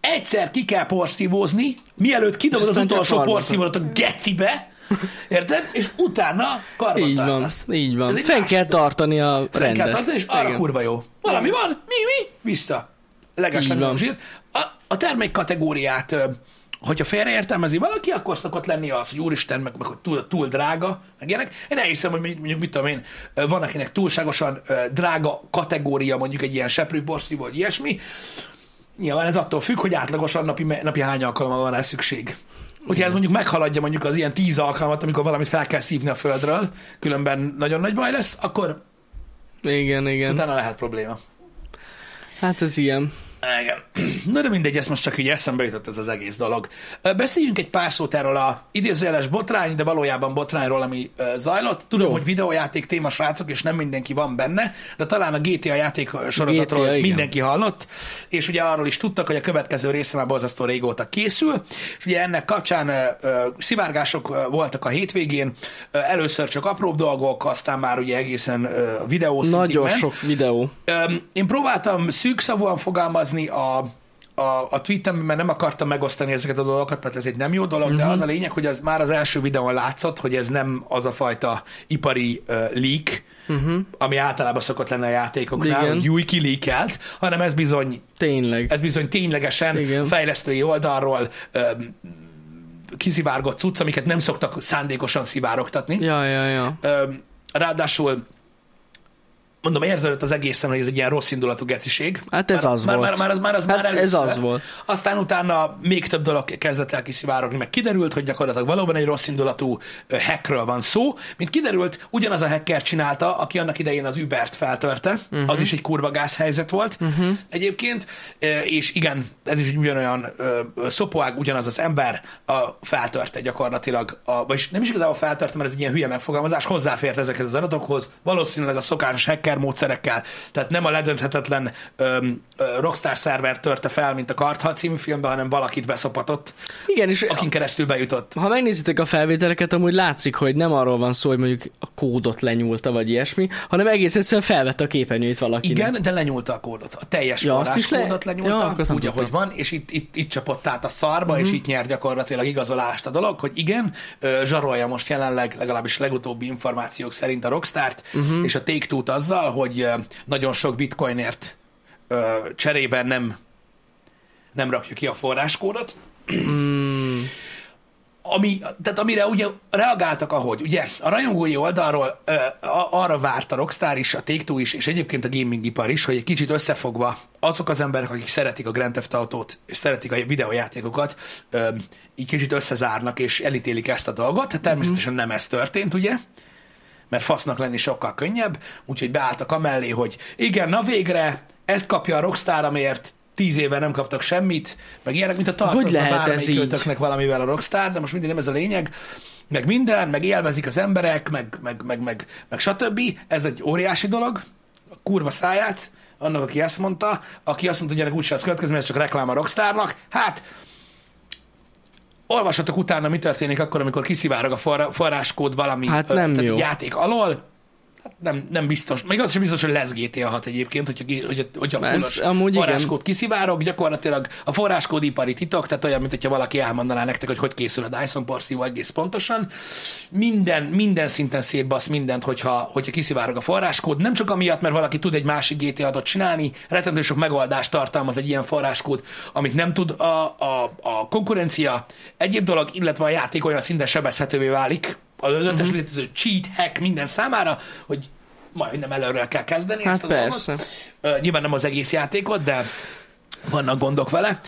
egy egyszer ki kell porszívózni, mielőtt kidobod az utolsó karbantartás. porszívót a gecibe, érted? És utána karban Így van, így van. Egy Fenn másik kell tartani a Fenn rendet. kell tartani, és arra Igen. kurva jó. Valami van, mi, mi, vissza. Leges zsír. A, a termék kategóriát, ö, hogyha félreértelmezi valaki, akkor szokott lenni az, hogy úristen, meg, meg hogy túl, túl drága, meg ilyenek. Én elhiszem, hogy mondjuk, mit tudom én, van akinek túlságosan drága kategória, mondjuk egy ilyen seprűborszí, vagy ilyesmi. Nyilván ez attól függ, hogy átlagosan napi, napi hány alkalommal van rá szükség. Hogyha ez mondjuk meghaladja mondjuk az ilyen tíz alkalmat, amikor valamit fel kell szívni a földről, különben nagyon nagy baj lesz, akkor Igen, igen. utána lehet probléma. Hát ez ilyen. Igen. Na de mindegy, ez most csak így eszembe jutott ez az egész dolog. Beszéljünk egy pár szót erről a idézőjeles botrány, de valójában botrányról, ami zajlott. Tudom, Jó. hogy videójáték téma srácok, és nem mindenki van benne, de talán a GTA játék sorozatról GTA, igen. mindenki hallott, és ugye arról is tudtak, hogy a következő része már borzasztó régóta készül, és ugye ennek kapcsán szivárgások voltak a hétvégén, először csak apróbb dolgok, aztán már ugye egészen videó Nagyon ment. sok videó. Én próbáltam szűkszavúan fogalmazni a, a, a tweetemben, nem akartam megosztani ezeket a dolgokat, mert ez egy nem jó dolog, Mhm. uh-huh. de az a lényeg, hogy az már az első videón látszott, hogy ez nem az a fajta ipari uh, leak, uh-huh. ami általában szokott lenni a játékoknál, Mhm. Igen. hogy új kilékelt, hanem ez bizony, Tényleg. ez bizony ténylegesen Igen. fejlesztői oldalról öm, kiszivárgott cucc, amiket nem szoktak szándékosan szivárogtatni. Ja, ja, ja. Öm, ráadásul mondom, érződött az egészen, hogy ez egy ilyen rossz indulatú geciség. Hát ez már, az már, volt. Már, már, az, már, az Hát már ez először. az volt. Aztán utána még több dolog kezdett el kiszivárogni, meg kiderült, hogy gyakorlatilag valóban egy rossz indulatú hackről van szó. Mint kiderült, ugyanaz a hacker csinálta, aki annak idején az Ubert feltörte. Uh-huh. Az is egy kurva gáz helyzet volt uh-huh. egyébként. És igen, ez is egy ugyanolyan szopóág, ugyanaz az ember a, feltörte gyakorlatilag, a, vagyis nem is igazából feltörte, mert ez egy ilyen hülye megfogalmazás, hozzáfért ezekhez az adatokhoz, valószínűleg a szokásos hacker módszerekkel, tehát nem a ledönthetetlen ö, ö, Rockstar szerver törte fel, mint a Karthal című filmben, hanem valakit beszopatott, Igen, és akin keresztül bejutott. ha megnézitek a felvételeket, amúgy látszik, hogy nem arról van szó, hogy mondjuk a kódot lenyúlta, vagy ilyesmi, hanem egész egyszerűen felvette a képernyőt valakinek. Igen, de lenyúlta a kódot. A teljes Ja, is le- Ja, lenyúlta, nem úgy, ahogy van, és itt, itt, itt csapott át a szarba, Mhm. uh-huh. és itt nyer gyakorlatilag igazolást a dolog, hogy igen, zsarolja most jelenleg, legalábbis legutóbbi információk szerint a Rockstart, Mhm. uh-huh. és a take azzal, hogy ö, nagyon sok bitcoinért cserében nem, nem rakja ki a forráskódot, Mm, ami, tehát amire ugye reagáltak, ahogy, ugye a rajongói oldalról ö, a, arra várt a Rockstar is, a take is, és egyébként a gaming ipar is, hogy egy kicsit összefogva azok az emberek, akik szeretik a Grand Theft Autót, és szeretik a videójátékokat, ö, így kicsit összezárnak, és elítélik ezt a dolgot. Hát természetesen nem ez történt, ugye? Mert fasznak lenni sokkal könnyebb, úgyhogy beálltak amellé, hogy igen, na végre, ezt kapja a Rockstar, amért tíz éve nem kaptak semmit, meg ilyenek, mint a tartozna lehet ez bármelyik így? ötöknek valamivel a Rockstar, de most mindig nem ez a lényeg, meg minden, meg élvezik az emberek, meg, meg, meg, meg, meg stb. Ez egy óriási dolog, a kurva száját, annak, aki ezt mondta, aki azt mondta, hogy ennek úgyse az következmény, ez csak reklám a Rockstarnak. Hát, olvassatok utána, mi történik akkor, amikor kiszivárog a forra- forráskód valami Hát ö, nem tehát jó. játék alól. Hát nem, nem biztos. Még az sem biztos, hogy lesz GTA 6 egyébként, hogyha, hogyha, hogyha Ez amúgy igen. forráskód kiszivárog, gyakorlatilag a forráskód ipari titok, tehát olyan, mint hogyha valaki elmondaná nektek, hogy hogy készül a Dyson porszívó egész pontosan. Minden, minden szinten szétbasz mindent, hogyha, hogyha kiszivárog a forráskód. Nem csak amiatt, mert valaki tud egy másik GTA 6 csinálni, rettentő sok megoldást tartalmaz egy ilyen forráskód, amit nem tud a, a, a konkurencia. Egyéb dolog, illetve a játék olyan szinten sebezhetővé válik, az ötös uh-huh. létező cheat, hack minden számára, hogy majdnem előről kell kezdeni Hát ezt a persze. dolgot. Ö, nyilván nem az egész játékot, de vannak gondok vele.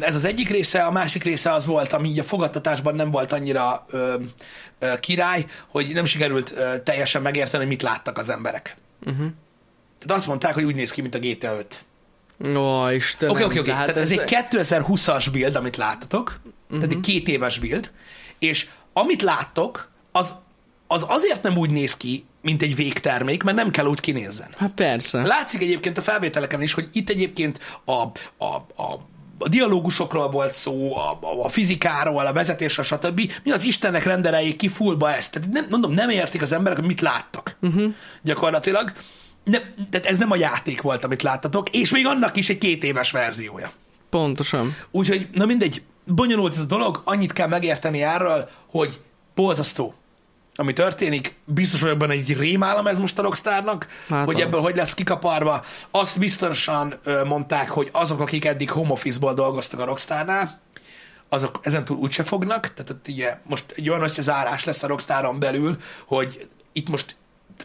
Ez az egyik része, a másik része az volt, ami így a fogadtatásban nem volt annyira ö, ö, király, hogy nem sikerült ö, teljesen megérteni, hogy mit láttak az emberek. Mhm. Uh-huh. Tehát azt mondták, hogy úgy néz ki, mint a GTA 5. Ó, Istenem. Oké, oké, oké. hát Tehát ez egy 2020-as build, amit láttatok, uh-huh. tehát egy két éves build, és amit láttok, az, az azért nem úgy néz ki, mint egy végtermék, mert nem kell úgy kinézzen. Hát persze. Látszik egyébként a felvételeken is, hogy itt egyébként a, a, a a dialógusokról volt szó, a, a, a fizikáról, a vezetésről, stb. Mi az Istennek rendeljék ki fullba ezt? Tehát nem, mondom, nem értik az emberek, hogy mit láttak. Uh-huh. Gyakorlatilag. Ne, tehát ez nem a játék volt, amit láttatok, és még annak is egy két éves verziója. Pontosan. Úgyhogy, na mindegy, bonyolult ez a dolog, annyit kell megérteni erről, hogy borzasztó, ami történik. Biztos vagyok benne, egy rémálom ez most a Rockstarnak, Hát hogy az. ebből hogy lesz kikaparva. Azt biztosan mondták, hogy azok, akik eddig home office-ból dolgoztak a Rockstarnál, azok ezentúl úgyse fognak, tehát ugye most egy olyan összezárás lesz a Rockstaron belül, hogy itt most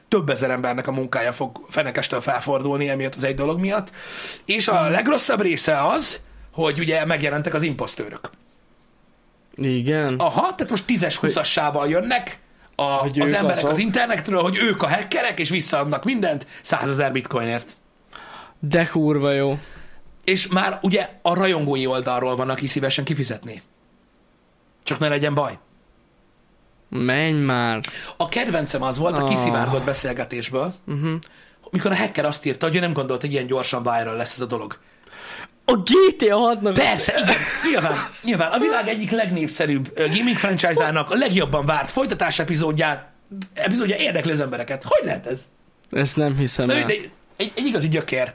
több ezer embernek a munkája fog fenekestől felfordulni emiatt az egy dolog miatt. És a legrosszabb része az, hogy ugye megjelentek az imposztőrök. Igen. Aha, tehát most 10-es, 20-assával jönnek a, Hogy az emberek azok. az internetről, hogy ők a hackerek, és visszaadnak mindent 100 ezer bitcoinért. De kurva jó. És már ugye a rajongói oldalról van, aki szívesen kifizetné. Csak ne legyen baj. Menj már. A kedvencem az volt a Ah. kiszivárgott beszélgetésből, Uh-huh. mikor a hacker azt írta, hogy ő nem gondolt, hogy ilyen gyorsan viral lesz ez a dolog. A GTA 6 Persze, igen, nyilván, nyilván. A világ egyik legnépszerűbb gaming franchise-ának a legjobban várt folytatás epizódját, epizódja érdekli az embereket. Hogy lehet ez? Ezt nem hiszem Na, el. de egy, egy igazi gyökér.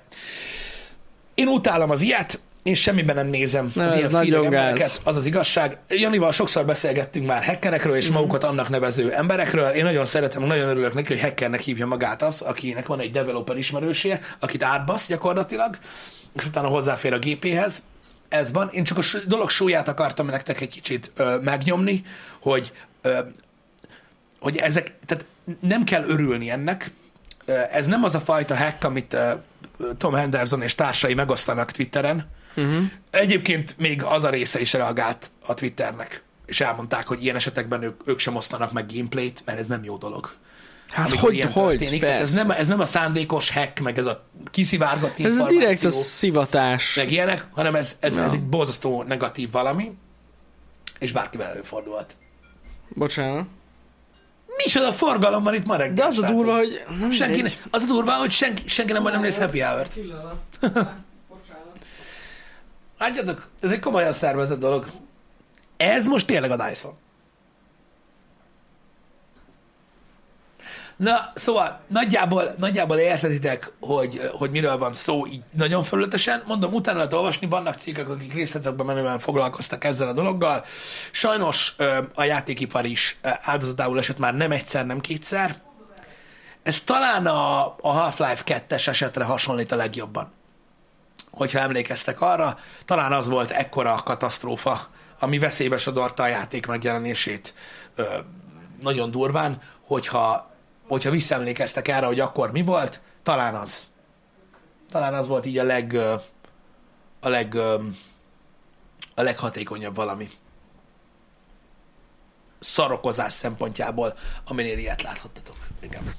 Én utálom az ilyet, én semmiben nem nézem Na, az ez ilyen nagyon gáz. embereket, az az igazság. Janival sokszor beszélgettünk már hackerekről és magukat annak nevező emberekről. Én nagyon szeretem, nagyon örülök neki, hogy hackernek hívja magát az, akinek van egy developer ismerőse, akit átbasz gyakorlatilag, és utána hozzáfér a gépéhez. Ez van. Én csak a dolog súlyát akartam nektek egy kicsit ö, megnyomni, hogy ö, hogy ezek, tehát nem kell örülni ennek. Ez nem az a fajta hack, amit ö, Tom Henderson és társai megosztanak Twitteren. Uh-huh. Egyébként még az a része is reagált a Twitternek, és elmondták, hogy ilyen esetekben ők, ők sem osztanak meg gameplayt, mert ez nem jó dolog. Hát hogy, hogy, történik. Tehát ez, persze. nem, ez nem a szándékos hack, meg ez a kiszivárgott Ez információ, direkt a szivatás. meg ilyenek, hanem ez, ez, Ja. ez egy borzasztó negatív valami, és bárkivel előfordulhat. Bocsánat. Micsoda forgalom van itt ma reggel, De az a durva, hogy... Nem Senki, mindegy. az a durva, hogy senki, senki nem, nem néz happy hour-t. Látjátok, ez egy komolyan szervezett dolog. Ez most tényleg a Dyson. Na, szóval nagyjából, nagyjából értetitek, hogy, hogy miről van szó így nagyon felületesen. Mondom, utána lehet olvasni, vannak cikkek, akik részletekben menően foglalkoztak ezzel a dologgal. Sajnos a játékipar is áldozatául esett már nem egyszer, nem kétszer. Ez talán a, a Half-Life 2-es esetre hasonlít a legjobban hogyha emlékeztek arra, talán az volt ekkora a katasztrófa, ami veszélybe sodorta a játék megjelenését nagyon durván, hogyha, hogyha visszaemlékeztek erre, hogy akkor mi volt, talán az. Talán az volt így a leg a leg a leghatékonyabb valami. Szarokozás szempontjából, aminél ilyet láthattatok. Igen.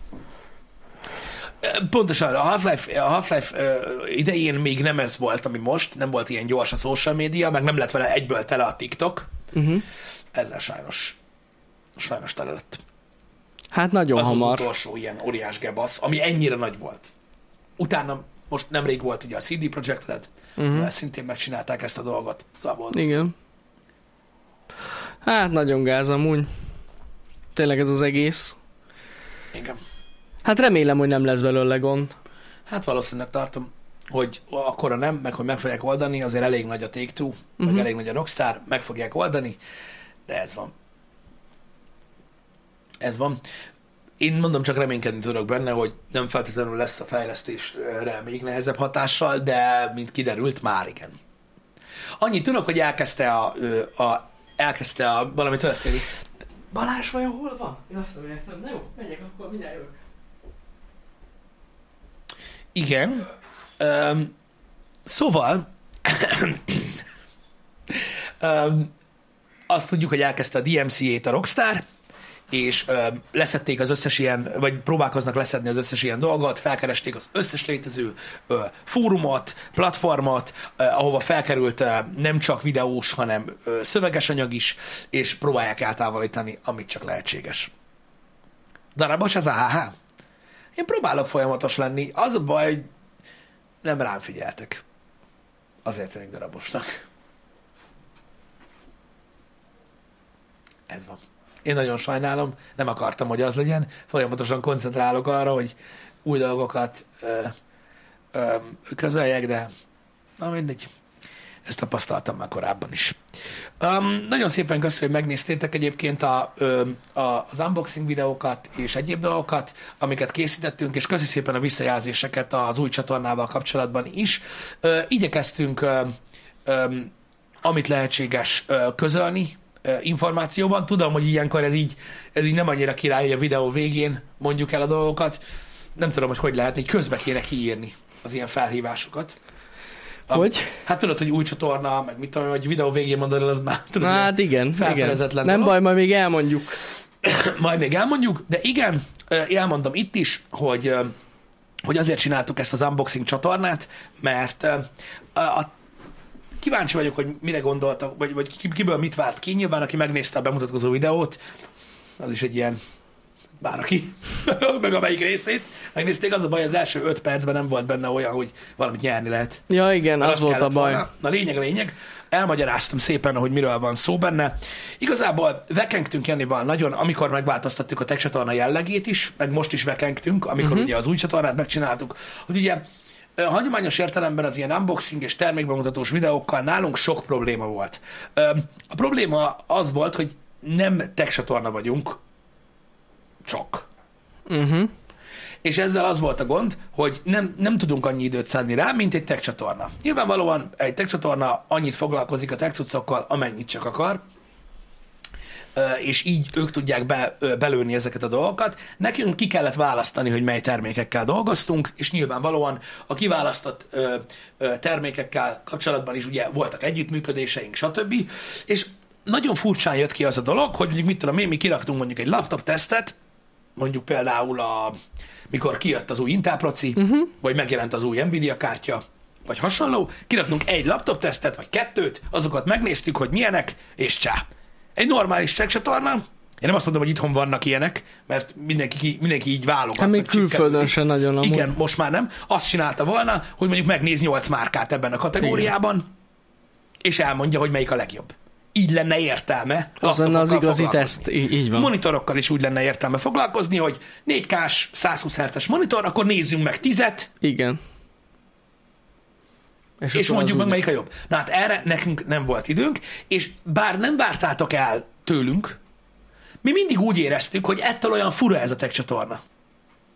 Pontosan, a Half-Life, a Half-Life idején még nem ez volt, ami most, nem volt ilyen gyors a social media, meg nem lett vele egyből tele a TikTok. Uh-huh. Ezzel sajnos, sajnos tele lett. Hát nagyon Az hamar. az utolsó ilyen óriás gebasz, ami ennyire nagy volt. Utána most nemrég volt ugye a CD Projekt Red, uh-huh. szintén megcsinálták ezt a dolgot. Volt Igen. Hát nagyon gáz amúgy. Tényleg ez az egész. Igen. Hát remélem, hogy nem lesz belőle gond. Hát valószínűleg tartom, hogy akkora nem, meg hogy meg fogják oldani, azért elég nagy a Take-Two, uh-huh. meg Mhm. elég nagy a Rockstar, meg fogják oldani, de ez van. Ez van. Én mondom, csak reménykedni tudok benne, hogy nem feltétlenül lesz a fejlesztésre még nehezebb hatással, de mint kiderült, már igen. Annyit tudok, hogy elkezdte a, a elkezdte a, valami történik. Balázs vajon hol van? Én azt nem értem. Na jó, megyek, akkor mindjárt jövök. Igen. Um, szóval, um, azt tudjuk, hogy elkezdte a DMCA-t a Rockstar, és ö, leszették az összes ilyen, vagy próbálkoznak leszedni az összes ilyen dolgot, felkeresték az összes létező ö, fórumot, platformot, ö, ahova felkerült ö, nem csak videós, hanem ö, szöveges anyag is, és próbálják eltávolítani, amit csak lehetséges. Darabos az AHH? Én próbálok folyamatos lenni. Az a baj, hogy nem rám figyeltek. Azért tűnik darabosnak. Ez van. Én nagyon sajnálom, nem akartam, hogy az legyen. Folyamatosan koncentrálok arra, hogy új dolgokat ö, ö, közöljek, de na mindegy. ezt tapasztaltam már korábban is. Um, nagyon szépen köszönöm, hogy megnéztétek egyébként a, a, az unboxing videókat és egyéb dolgokat, amiket készítettünk, és köszi szépen a visszajelzéseket az új csatornával kapcsolatban is. Uh, igyekeztünk uh, um, amit lehetséges közölni információban. Tudom, hogy ilyenkor ez így, ez így nem annyira király, hogy a videó végén mondjuk el a dolgokat. Nem tudom, hogy hogy lehet, hogy közbe kéne kiírni az ilyen felhívásokat. Hogy? Hát tudod, hogy új csatorna, meg mit tudom, hogy videó végén mondod el, az már tudod, hát igen, igen. Nem dolog. baj, majd még elmondjuk. Majd még elmondjuk, de igen, elmondom itt is, hogy, hogy azért csináltuk ezt az unboxing csatornát, mert a, a kíváncsi vagyok, hogy mire gondoltak, vagy, vagy ki- kiből mit vált ki. Nyilván, aki megnézte a bemutatkozó videót, az is egy ilyen báraki, meg a melyik részét. Megnézték, az a baj, az első öt percben nem volt benne olyan, hogy valamit nyerni lehet. Ja, igen, az Azt volt a baj. volna. Na lényeg a lényeg. Elmagyaráztam szépen, hogy miről van szó benne. Igazából vekengtünk Jannival nagyon, amikor megváltoztattuk a tech csatorna jellegét is, meg most is vekengtünk, amikor uh-huh. ugye az új csatornát megcsináltuk, hogy ugye hagyományos értelemben az ilyen unboxing és termékbemutatós videókkal nálunk sok probléma volt. A probléma az volt, hogy nem tech csatorna vagyunk, csak. Uh-huh. És ezzel az volt a gond, hogy nem, nem tudunk annyi időt szánni rá, mint egy tech csatorna. Nyilvánvalóan egy tech csatorna annyit foglalkozik a tech cuccokkal, amennyit csak akar, és így ők tudják be, belőni ezeket a dolgokat. Nekünk ki kellett választani, hogy mely termékekkel dolgoztunk, és nyilvánvalóan a kiválasztott termékekkel kapcsolatban is ugye voltak együttműködéseink, stb. És nagyon furcsán jött ki az a dolog, hogy mondjuk mit tudom én, mi kiraktunk mondjuk egy laptop tesztet, mondjuk például a, mikor kijött az új Intel proci, uh-huh. vagy megjelent az új Nvidia kártya, vagy hasonló, kiraktunk egy laptop tesztet, vagy kettőt, azokat megnéztük, hogy milyenek, és csá. Egy normális csatorna, én nem azt mondom, hogy itthon vannak ilyenek, mert mindenki, ki- mindenki így válogat. Hát még külföldön csipkelik. se nagyon amúgy. Igen, most már nem. Azt csinálta volna, hogy mondjuk megnéz 8 márkát ebben a kategóriában, és elmondja, hogy melyik a legjobb. Így lenne értelme. Az lenne az igazi teszt, így van. Monitorokkal is úgy lenne értelme foglalkozni, hogy 4K-s 120 Hz-es monitor, akkor nézzünk meg 10-et, Igen. És akkor mondjuk meg úgy- melyik a jobb. Na hát erre nekünk nem volt időnk, és bár nem vártátok el tőlünk, mi mindig úgy éreztük, hogy ettől olyan fura ez a tech csatorna.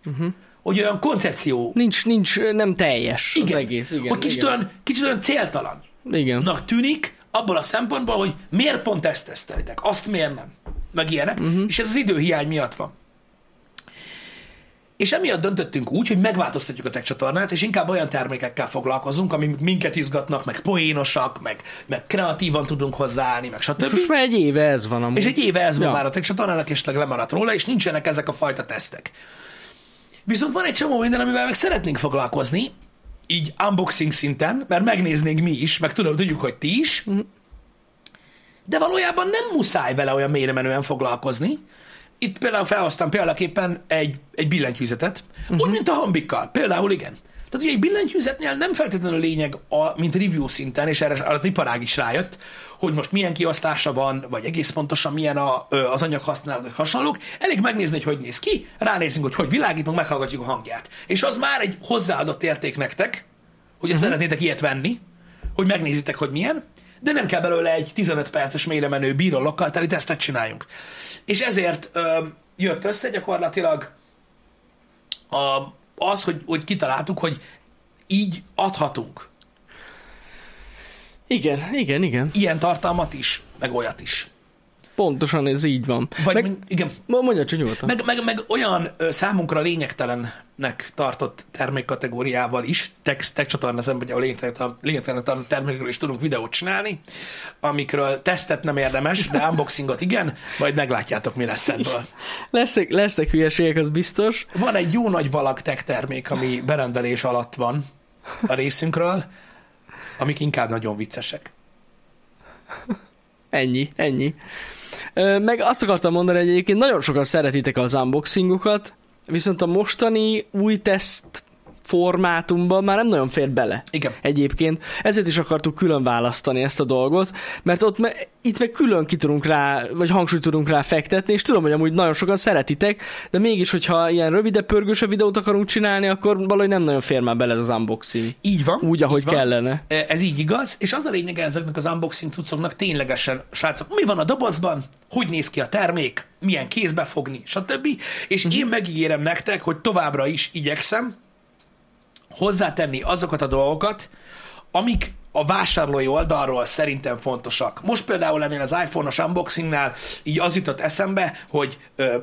Uh-huh. Hogy olyan koncepció. Nincs, nincs, nem teljes Igen. az egész. Igen, hogy kicsit, igen. Olyan, kicsit olyan céltalan. igen. Na tűnik abból a szempontból, hogy miért pont ezt tesztelitek, azt miért nem, meg ilyenek, uh-huh. és ez az időhiány miatt van. És emiatt döntöttünk úgy, hogy megváltoztatjuk a tech csatornát, és inkább olyan termékekkel foglalkozunk, amik minket izgatnak, meg poénosak, meg, meg kreatívan tudunk hozzáállni, meg stb. Most már egy éve ez van amúgy. És egy éve ez van Ja. már a tech csatornának, és lemaradt róla, és nincsenek ezek a fajta tesztek. Viszont van egy csomó minden, amivel meg szeretnénk foglalkozni, így unboxing szinten, mert megnéznénk mi is, meg tudom, tudjuk, hogy ti is, de valójában nem muszáj vele olyan mélyre menően foglalkozni. Itt például felhoztam példaképpen egy, egy billentyűzetet, uh-huh. úgy, mint a hambikkal. Például igen. Tehát ugye egy billentyűzetnél nem feltétlenül a lényeg, a, mint review szinten, és erre az iparág is rájött, hogy most milyen kiosztása van, vagy egész pontosan milyen a, az anyag használat, vagy hasonlók. Elég megnézni, hogy hogy néz ki, ránézünk, hogy hogy világít, meg meghallgatjuk a hangját. És az már egy hozzáadott érték nektek, hogy uh-huh. szeretnétek ilyet venni, hogy megnézitek, hogy milyen, de nem kell belőle egy 15 perces mélyre menő bírolokkal teli tesztet csináljunk. És ezért ö, jött össze gyakorlatilag a, az, hogy, hogy kitaláltuk, hogy így adhatunk Igen, igen, igen. ilyen tartalmat is, meg olyat is. Pontosan ez így van. Vagy meg, meg, igen, mondja csak nyugodtan. meg, meg, meg olyan ö, számunkra lényegtelennek tartott termékkategóriával is, tech, tech csatorna szemben, hogy a lényegtelen tart- tartott termékekről is tudunk videót csinálni, amikről tesztet nem érdemes, de unboxingot igen, majd meglátjátok, mi lesz ebből. Lesznek, lesznek hülyeségek, az biztos. Van egy jó nagy valag tech termék, ami berendelés alatt van a részünkről, amik inkább nagyon viccesek. Ennyi, ennyi. Meg azt akartam mondani, hogy egyébként nagyon sokan szeretitek az unboxingokat, viszont a mostani új teszt formátumban már nem nagyon fér bele. Igen. Egyébként ezért is akartuk külön választani ezt a dolgot, mert ott me, itt meg külön ki tudunk rá, vagy hangsúlyt tudunk rá fektetni, és tudom, hogy amúgy nagyon sokan szeretitek, de mégis, hogyha ilyen rövidebb, pörgősebb videót akarunk csinálni, akkor valahogy nem nagyon fér már bele ez az unboxing. Így van. Úgy, ahogy van. kellene. E, Ez így igaz, és az a lényeg ezeknek az unboxing cuccoknak ténylegesen, srácok, mi van a dobozban, hogy néz ki a termék, milyen kézbe fogni, stb. És én megígérem nektek, hogy továbbra is igyekszem hozzátenni azokat a dolgokat, amik a vásárlói oldalról szerintem fontosak. Most például ennél az iPhone-os unboxingnál így az jutott eszembe, hogy ö,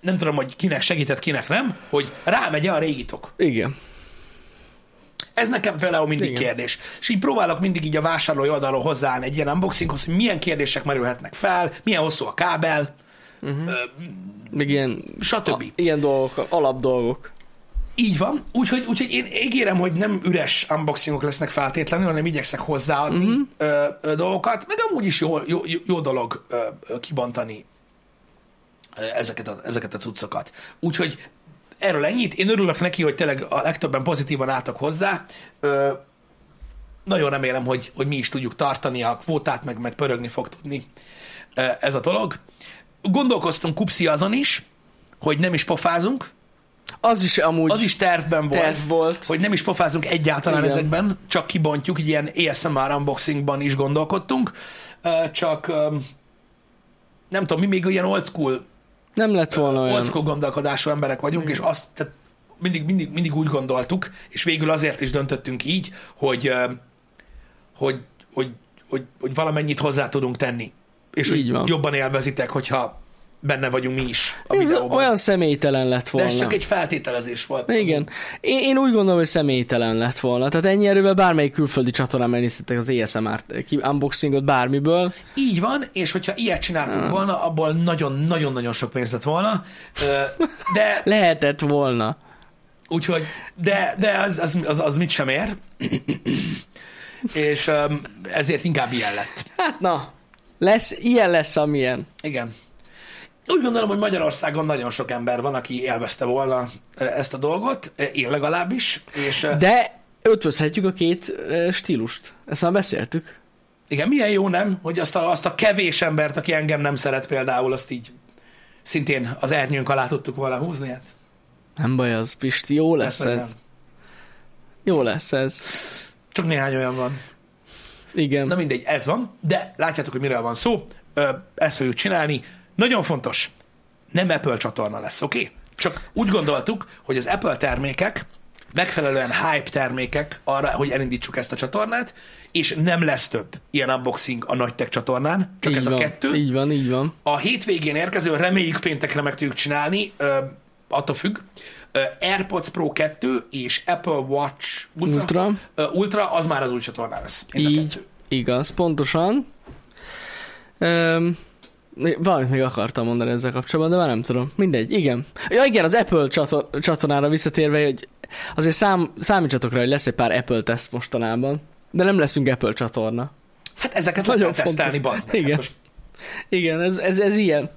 nem tudom, hogy kinek segített, kinek nem, hogy rámegy a régitok. Igen. Ez nekem például mindig Igen. Kérdés. És így próbálok mindig így a vásárlói oldalról hozzáállni egy ilyen unboxinghoz, hogy milyen kérdések merülhetnek fel, milyen hosszú a kábel, Még ilyen, stb. a, ilyen dolgok, alap dolgok. Így van, úgyhogy, úgyhogy én ígérem, hogy nem üres unboxingok lesznek feltétlenül, hanem igyekszek hozzáadni uh-huh. ö, ö, dolgokat, meg amúgy is jó, jó, jó- dolog ö, ö, kibontani ö, ezeket a, ezeket a cuccokat. Úgyhogy erről ennyit. Én örülök neki, hogy tényleg a legtöbben pozitívan álltak hozzá. Ö, nagyon remélem, hogy, hogy mi is tudjuk tartani a kvótát, meg, meg pörögni fog tudni ö, ez a dolog. Gondolkoztunk kupszi azon is, hogy nem is pofázunk, Az is amúgy az is tervben volt, terv volt. hogy nem is pofázunk egyáltalán Igen. Igen. ezekben, csak kibontjuk, így ilyen ASMR unboxingban is gondolkodtunk, csak nem tudom, mi még ilyen old school, nem lett volna olyan. old school gondolkodású emberek vagyunk, és azt tehát mindig, mindig, mindig úgy gondoltuk, és végül azért is döntöttünk így, hogy, hogy, hogy, hogy, hogy valamennyit hozzá tudunk tenni, és Így hogy van. jobban élvezitek, hogyha benne vagyunk mi is a Ez videóban. olyan személytelen lett De volna. ez csak egy feltételezés volt. Igen. Én, én úgy gondolom, hogy személytelen lett volna. Tehát ennyi erővel bármelyik külföldi csatornán megnéztétek az ASMR-t, ki- unboxingot bármiből. Így van, és hogyha ilyet csináltunk volna, abból nagyon-nagyon-nagyon sok pénz lett volna, de Lehetett volna. úgyhogy, de, de az, az, az, az mit sem ér, és ezért inkább ilyen lett. Hát na, lesz, ilyen lesz, amilyen. Igen. Úgy gondolom, hogy Magyarországon nagyon sok ember van, aki élvezte volna ö, ezt a dolgot, ö, én legalábbis, és ö, De ötvözhetjük a két stílust. Ezt már beszéltük. igen, milyen jó nem, hogy azt a, azt a kevés embert, aki engem nem szeret például, azt így szintén az ernyőnk alá tudtuk volna húzni, hát Nem baj az, Pisti, jó lesz Persze, ez. nem. Jó lesz ez. Csak néhány olyan van. Igen. Na mindegy, ez van, de látjátok, hogy miről van szó. Ezt fogjuk csinálni. Nagyon fontos, nem Apple csatorna lesz, oké? Okay? Csak úgy gondoltuk, hogy az Apple termékek megfelelően hype termékek arra, hogy elindítsuk ezt a csatornát, és nem lesz több ilyen unboxing a nagy tech csatornán, csak így ez van, a kettő. Így van, így van. A hétvégén érkező, reméljük péntekre meg tudjuk csinálni, ö, attól függ, ö, AirPods Pro 2 és Apple Watch Ultra, Ultra. Ö, Ultra az már az új csatornán lesz. Így, igaz, pontosan. Um, valamit még akartam mondani ezzel kapcsolatban, de már nem tudom. Mindegy, igen. Ja igen, az Apple csator- csatornára visszatérve, hogy azért szám, számítsatok rá, hogy lesz egy pár Apple teszt mostanában, de nem leszünk Apple csatorna. Hát ezeket Nagyon nagyon kell tesztelni, fontos. bazd meg. Hát Igen. Most, Igen, ez, ez, ez ilyen.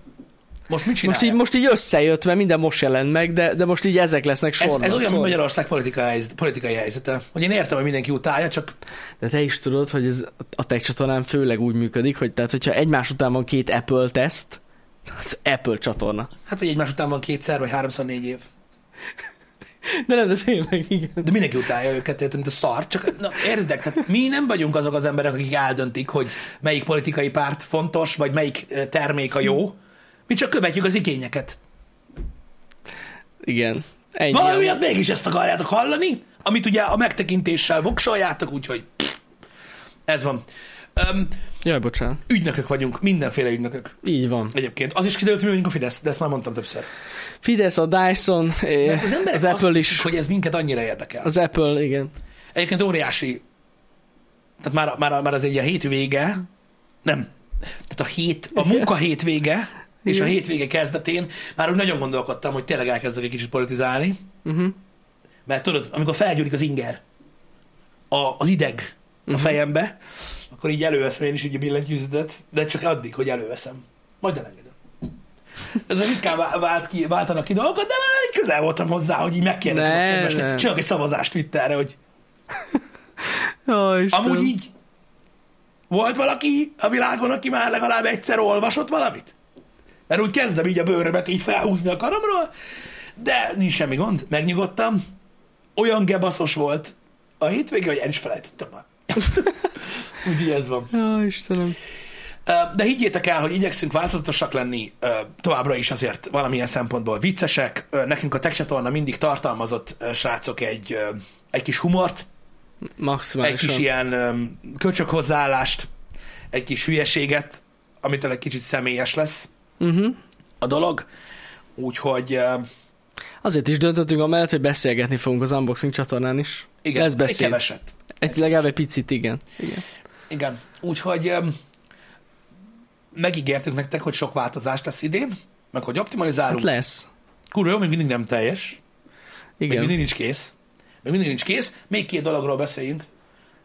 Most mit Most csinálják? így, most így összejött, mert minden most jelent meg, de, de most így ezek lesznek ez, sorban. ez olyan, mint. Magyarország politikai, politikai helyzete. Hogy én értem, hogy mindenki utálja, csak De te is tudod, hogy ez a tech csatornán főleg úgy működik, hogy tehát, hogyha egymás után van két Apple teszt, az Apple csatorna. hát, hogy egymás után van kétszer, vagy háromszor négy év. De nem, de tényleg, igen. De mindenki utálja őket, érted, mint a szar. Csak na, értitek, tehát mi nem vagyunk azok az emberek, akik eldöntik, hogy melyik politikai párt fontos, vagy melyik termék a jó. Mi csak követjük az igényeket. Igen. Ennyi. Valami miatt mégis ezt akarjátok hallani, amit ugye a megtekintéssel voksoljátok, úgyhogy ez van. Öm, Jaj, bocsánat. ügynökök vagyunk, mindenféle ügynökök. Így van. Egyébként. Az is kiderült, hogy mi vagyunk a Fidesz, de ezt már mondtam többször. Fidesz, a Dyson, Mert eh, az emberek az Apple hiszik, is. hogy ez minket annyira érdekel. Az Apple, igen. Egyébként óriási, tehát már, már, már az egy a hétvége, nem, tehát a hét, a munka hétvége, és a hétvége kezdetén már úgy nagyon gondolkodtam, hogy tényleg elkezdek egy kicsit politizálni, Uh-huh. mert tudod, amikor felgyúrik az inger, a, az ideg a Mhm. fejembe, akkor így előveszem én is így a billentyűzetet, de csak addig, hogy előveszem. Majd elengedem. Ez ritkán vá- vált ki, váltanak ki dolgokat, de már így közel voltam hozzá, hogy így megkérdezem a Ne, ne. Csinálok egy szavazást Twitterre, hogy Ó, amúgy így volt valaki a világon, aki már legalább egyszer olvasott valamit? Mert úgy kezdem így a bőrömet így felhúzni a karomról, de nincs semmi gond, megnyugodtam. Olyan gebaszos volt a hétvége, hogy el is felejtettem már. Úgyhogy ez van. Ó, Istenem. De higgyétek el, hogy igyekszünk változatosak lenni, továbbra is azért valamilyen szempontból viccesek. Nekünk a Tech csatorna mindig tartalmazott, srácok, egy, egy kis humort, egy kis ilyen köcsök hozzáállást, egy kis hülyeséget, amitől egy kicsit személyes lesz Uh-huh. a dolog. Úgyhogy ö, Azért is döntöttünk amellett, hogy beszélgetni fogunk az unboxing csatornán is. igen, Lesz egy beszéd. keveset. Egy, legalább egy picit, igen. igen. Igen, úgyhogy ö, megígértük nektek, hogy sok változást lesz idén, meg hogy optimalizálunk. Hát lesz. Kurva jó, még mindig nem teljes. Még Igen. mindig nincs kész. Még mindig nincs kész. Még két dologról beszéljünk.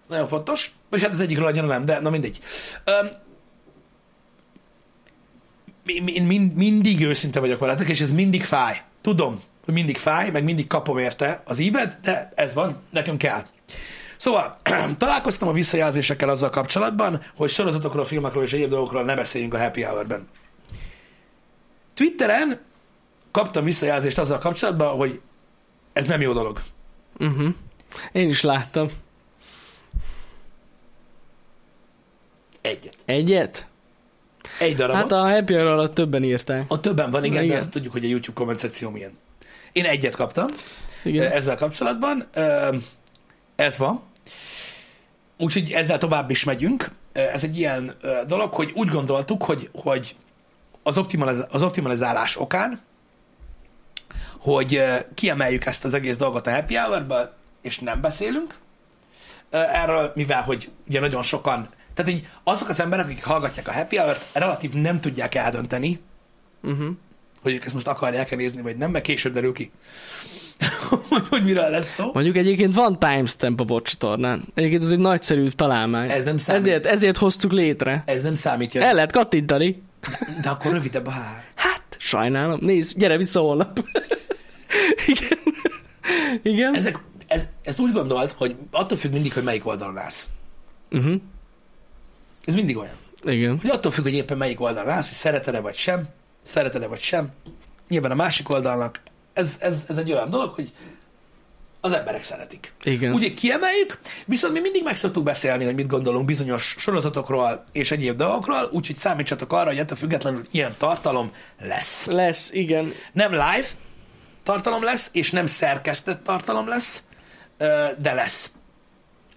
Nagyon fontos. És hát az egyikről annyira nem, de na mindegy. Öm, én min, min, mindig őszinte vagyok veletek, és ez mindig fáj. Tudom, hogy mindig fáj, meg mindig kapom érte az ívet, de ez van, nekünk kell. Szóval, találkoztam a visszajelzésekkel azzal kapcsolatban, hogy sorozatokról, filmekről és egyéb dolgokról ne beszéljünk a Happy Hour-ben. Twitteren kaptam visszajelzést azzal kapcsolatban, hogy ez nem jó dolog. Uh-huh. Én is láttam. Egyet. Egyet? Egy darabot. Hát a Happy Hour alatt többen írták. Ott többen van, igen, igen, de ezt tudjuk, hogy a YouTube komment szekció milyen. Én egyet kaptam Igen. Ezzel kapcsolatban. Ez van. Úgyhogy ezzel tovább is megyünk. Ez egy ilyen dolog, hogy úgy gondoltuk, hogy, hogy az, optimaliz- az optimalizálás okán, hogy kiemeljük ezt az egész dolgot a happy hour és nem beszélünk erről, mivel hogy ugye nagyon sokan, tehát így azok az emberek, akik hallgatják a happy hour-t, relatív nem tudják eldönteni, Uh-huh. hogy ők ezt most akarják-e nézni, vagy nem, mert később derül ki, hogy, hogy miről lesz szó. Mondjuk egyébként van timestamp a bot csatornán. Egyébként ez egy nagyszerű találmány. Ez nem számít. ezért, ezért hoztuk létre. Ez nem számít, Jani. El lehet kattintani. de akkor rövidebb a hár. Hát, sajnálom. Nézd, gyere vissza holnap. Igen. Igen. Ezek, ez, ezt úgy gondolt, hogy attól függ mindig, hogy melyik oldalon állsz. Uh-huh. Ez mindig olyan. Igen. Hogy attól függ, hogy éppen melyik oldalon állsz, hogy szereted-e vagy sem, szereted-e vagy sem. Nyilván a másik oldalnak ez, ez, ez egy olyan dolog, hogy az emberek szeretik. Igen. Ugye kiemeljük, viszont mi mindig meg szoktuk beszélni, hogy mit gondolunk bizonyos sorozatokról és egyéb dolgokról, úgyhogy számítsatok arra, hogy ettől függetlenül ilyen tartalom lesz. Lesz, igen. Nem live tartalom lesz, és nem szerkesztett tartalom lesz, de lesz.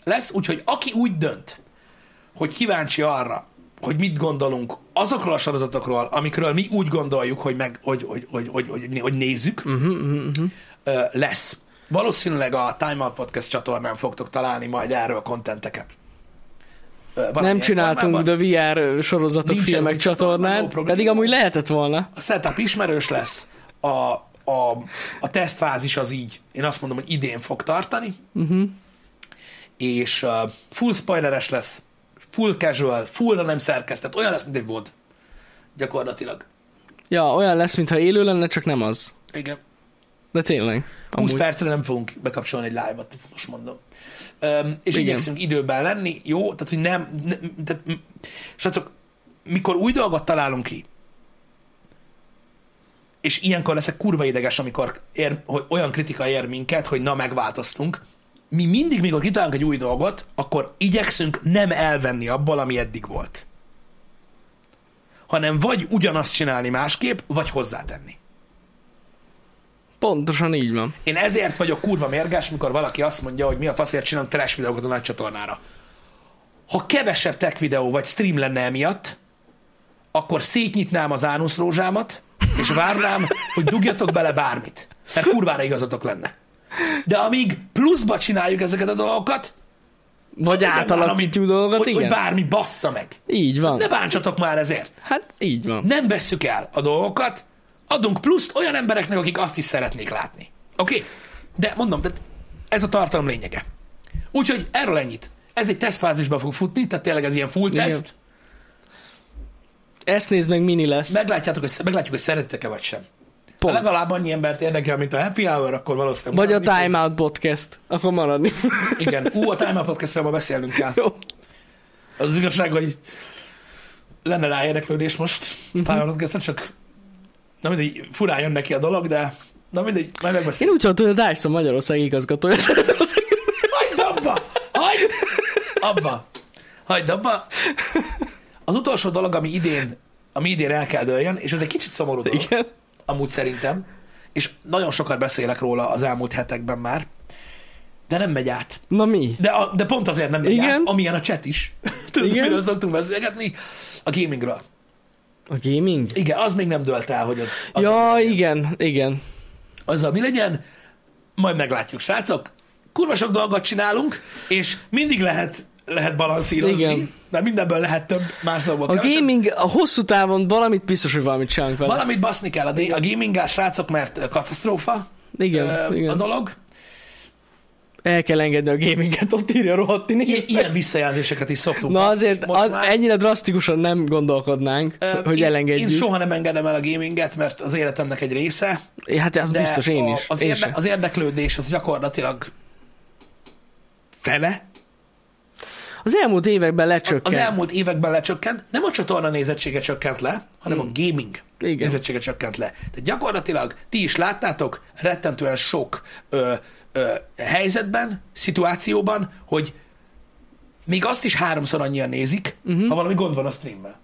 Lesz, úgyhogy aki úgy dönt, hogy kíváncsi arra, hogy mit gondolunk azokról a sorozatokról, amikről mi úgy gondoljuk, hogy, meg, hogy, hogy, hogy, hogy, hogy, hogy nézzük, Uh-huh, uh-huh, lesz. Valószínűleg a Time Out Podcast csatornán fogtok találni majd erről kontenteket. Nem csináltunk formában. The VR sorozatok, Nincsen filmek no csatornán, problem. pedig amúgy lehetett volna. A setup ismerős lesz, a, a, a tesztfázis az így, én azt mondom, hogy idén fog tartani, Uh-huh. és uh, full spoileres lesz, full casual, fullra nem szerkesztett, olyan lesz, mint egy VOD. Gyakorlatilag. Ja, olyan lesz, mintha élő lenne, csak nem az. Igen. De tényleg. 20 Amúgy. percre nem fogunk bekapcsolni egy live-ot, most mondom. Um, és Igen. igyekszünk időben lenni, jó? Tehát, hogy nem... nem tehát, srácok, mikor új dolgot találunk ki, és ilyenkor leszek kurva ideges, amikor ér, hogy olyan kritika ér minket, hogy na, megváltoztunk. Mi mindig, mikor kitalálunk egy új dolgot, akkor igyekszünk nem elvenni abból, ami eddig volt. Hanem vagy ugyanazt csinálni másképp, vagy hozzátenni. Pontosan így van. Én ezért vagyok kurva mérges, mikor valaki azt mondja, hogy mi a faszért csinálunk trash videókat a nagy csatornára. Ha kevesebb tech videó vagy stream lenne emiatt, akkor szétnyitnám az ánuszrózsámat, és várnám, hogy dugjatok bele bármit. Mert kurvára igazatok lenne. De amíg pluszba csináljuk ezeket a dolgokat, Vagy átalakítjuk dolgokat, hogy, hogy igen. bármi bassza meg. Így van. Ne bántsatok már ezért. Hát így van. Nem vesszük el a dolgokat, adunk pluszt olyan embereknek, akik azt is szeretnék látni. Oké? Okay? De mondom, tehát ez a tartalom lényege. Úgyhogy erről ennyit. Ez egy tesztfázisban fog futni, tehát tényleg ez ilyen full Igen. teszt. Ezt nézd meg, mini lesz. Meglátjátok, hogy, meglátjuk, hogy szeretitek-e vagy sem. Ha Pont. legalább annyi embert érdekel, mint a Happy Hour, akkor valószínűleg... Vagy a. Time Out Podcast. Akkor maradni. Igen. Ú, a Time Out Podcastről ma beszélnünk kell. Jó. Az, az igazság, hogy lenne rá érdeklődés most Mhm. Time Out Podcastra, csak na mindegy, furán jön neki a dolog, de na mindegy, majd Én megbeszéljük. úgy hallottam, hogy a Dyson Magyarország igazgatója. Hagyd abba! Hagyd! Abba! Hagyd abba! Az utolsó dolog, ami idén, ami idén el kell dőljön, és ez egy kicsit szomorú dolog, Igen. Amúgy szerintem, és nagyon sokat beszélek róla az elmúlt hetekben már, de nem megy át. Na mi? De, a, de pont azért nem megy Igen? át, amilyen a chat is. Tudod, Igen? miről szoktunk beszélgetni? A gamingről. A gaming? Igen, az még nem dölt el, hogy az... az Ja, igen, igen. Azzal mi legyen, majd meglátjuk, srácok. Kurva sok dolgot csinálunk, és mindig lehet, lehet balanszírozni, Igen. mert mindenből lehet több, más szóval A gaming a hosszú távon valamit biztos, hogy valamit csinálunk vele. Valamit baszni kell a, a gaminggel, srácok, mert katasztrófa Igen, ö, igen. a dolog. El kell engedni a gaminget, ott írja rohadt I- ilyen visszajelzéseket is szoktunk. Na azért az, már. ennyire drasztikusan nem gondolkodnánk, Ö, hogy én, elengedjük. Én soha nem engedem el a gaminget, mert az életemnek egy része. Hát ez biztos én a, is. Az, én érde, sem. az érdeklődés az gyakorlatilag fele. Az elmúlt években lecsökkent. Az elmúlt években lecsökkent, nem a csatorna nézettsége csökkent le, hanem a gaming Hmm. Igen. nézettsége csökkent le. Tehát gyakorlatilag ti is láttátok rettentően sok ö, ö, helyzetben, szituációban, hogy még azt is háromszor annyian nézik, uh-huh. ha valami gond van a streammel.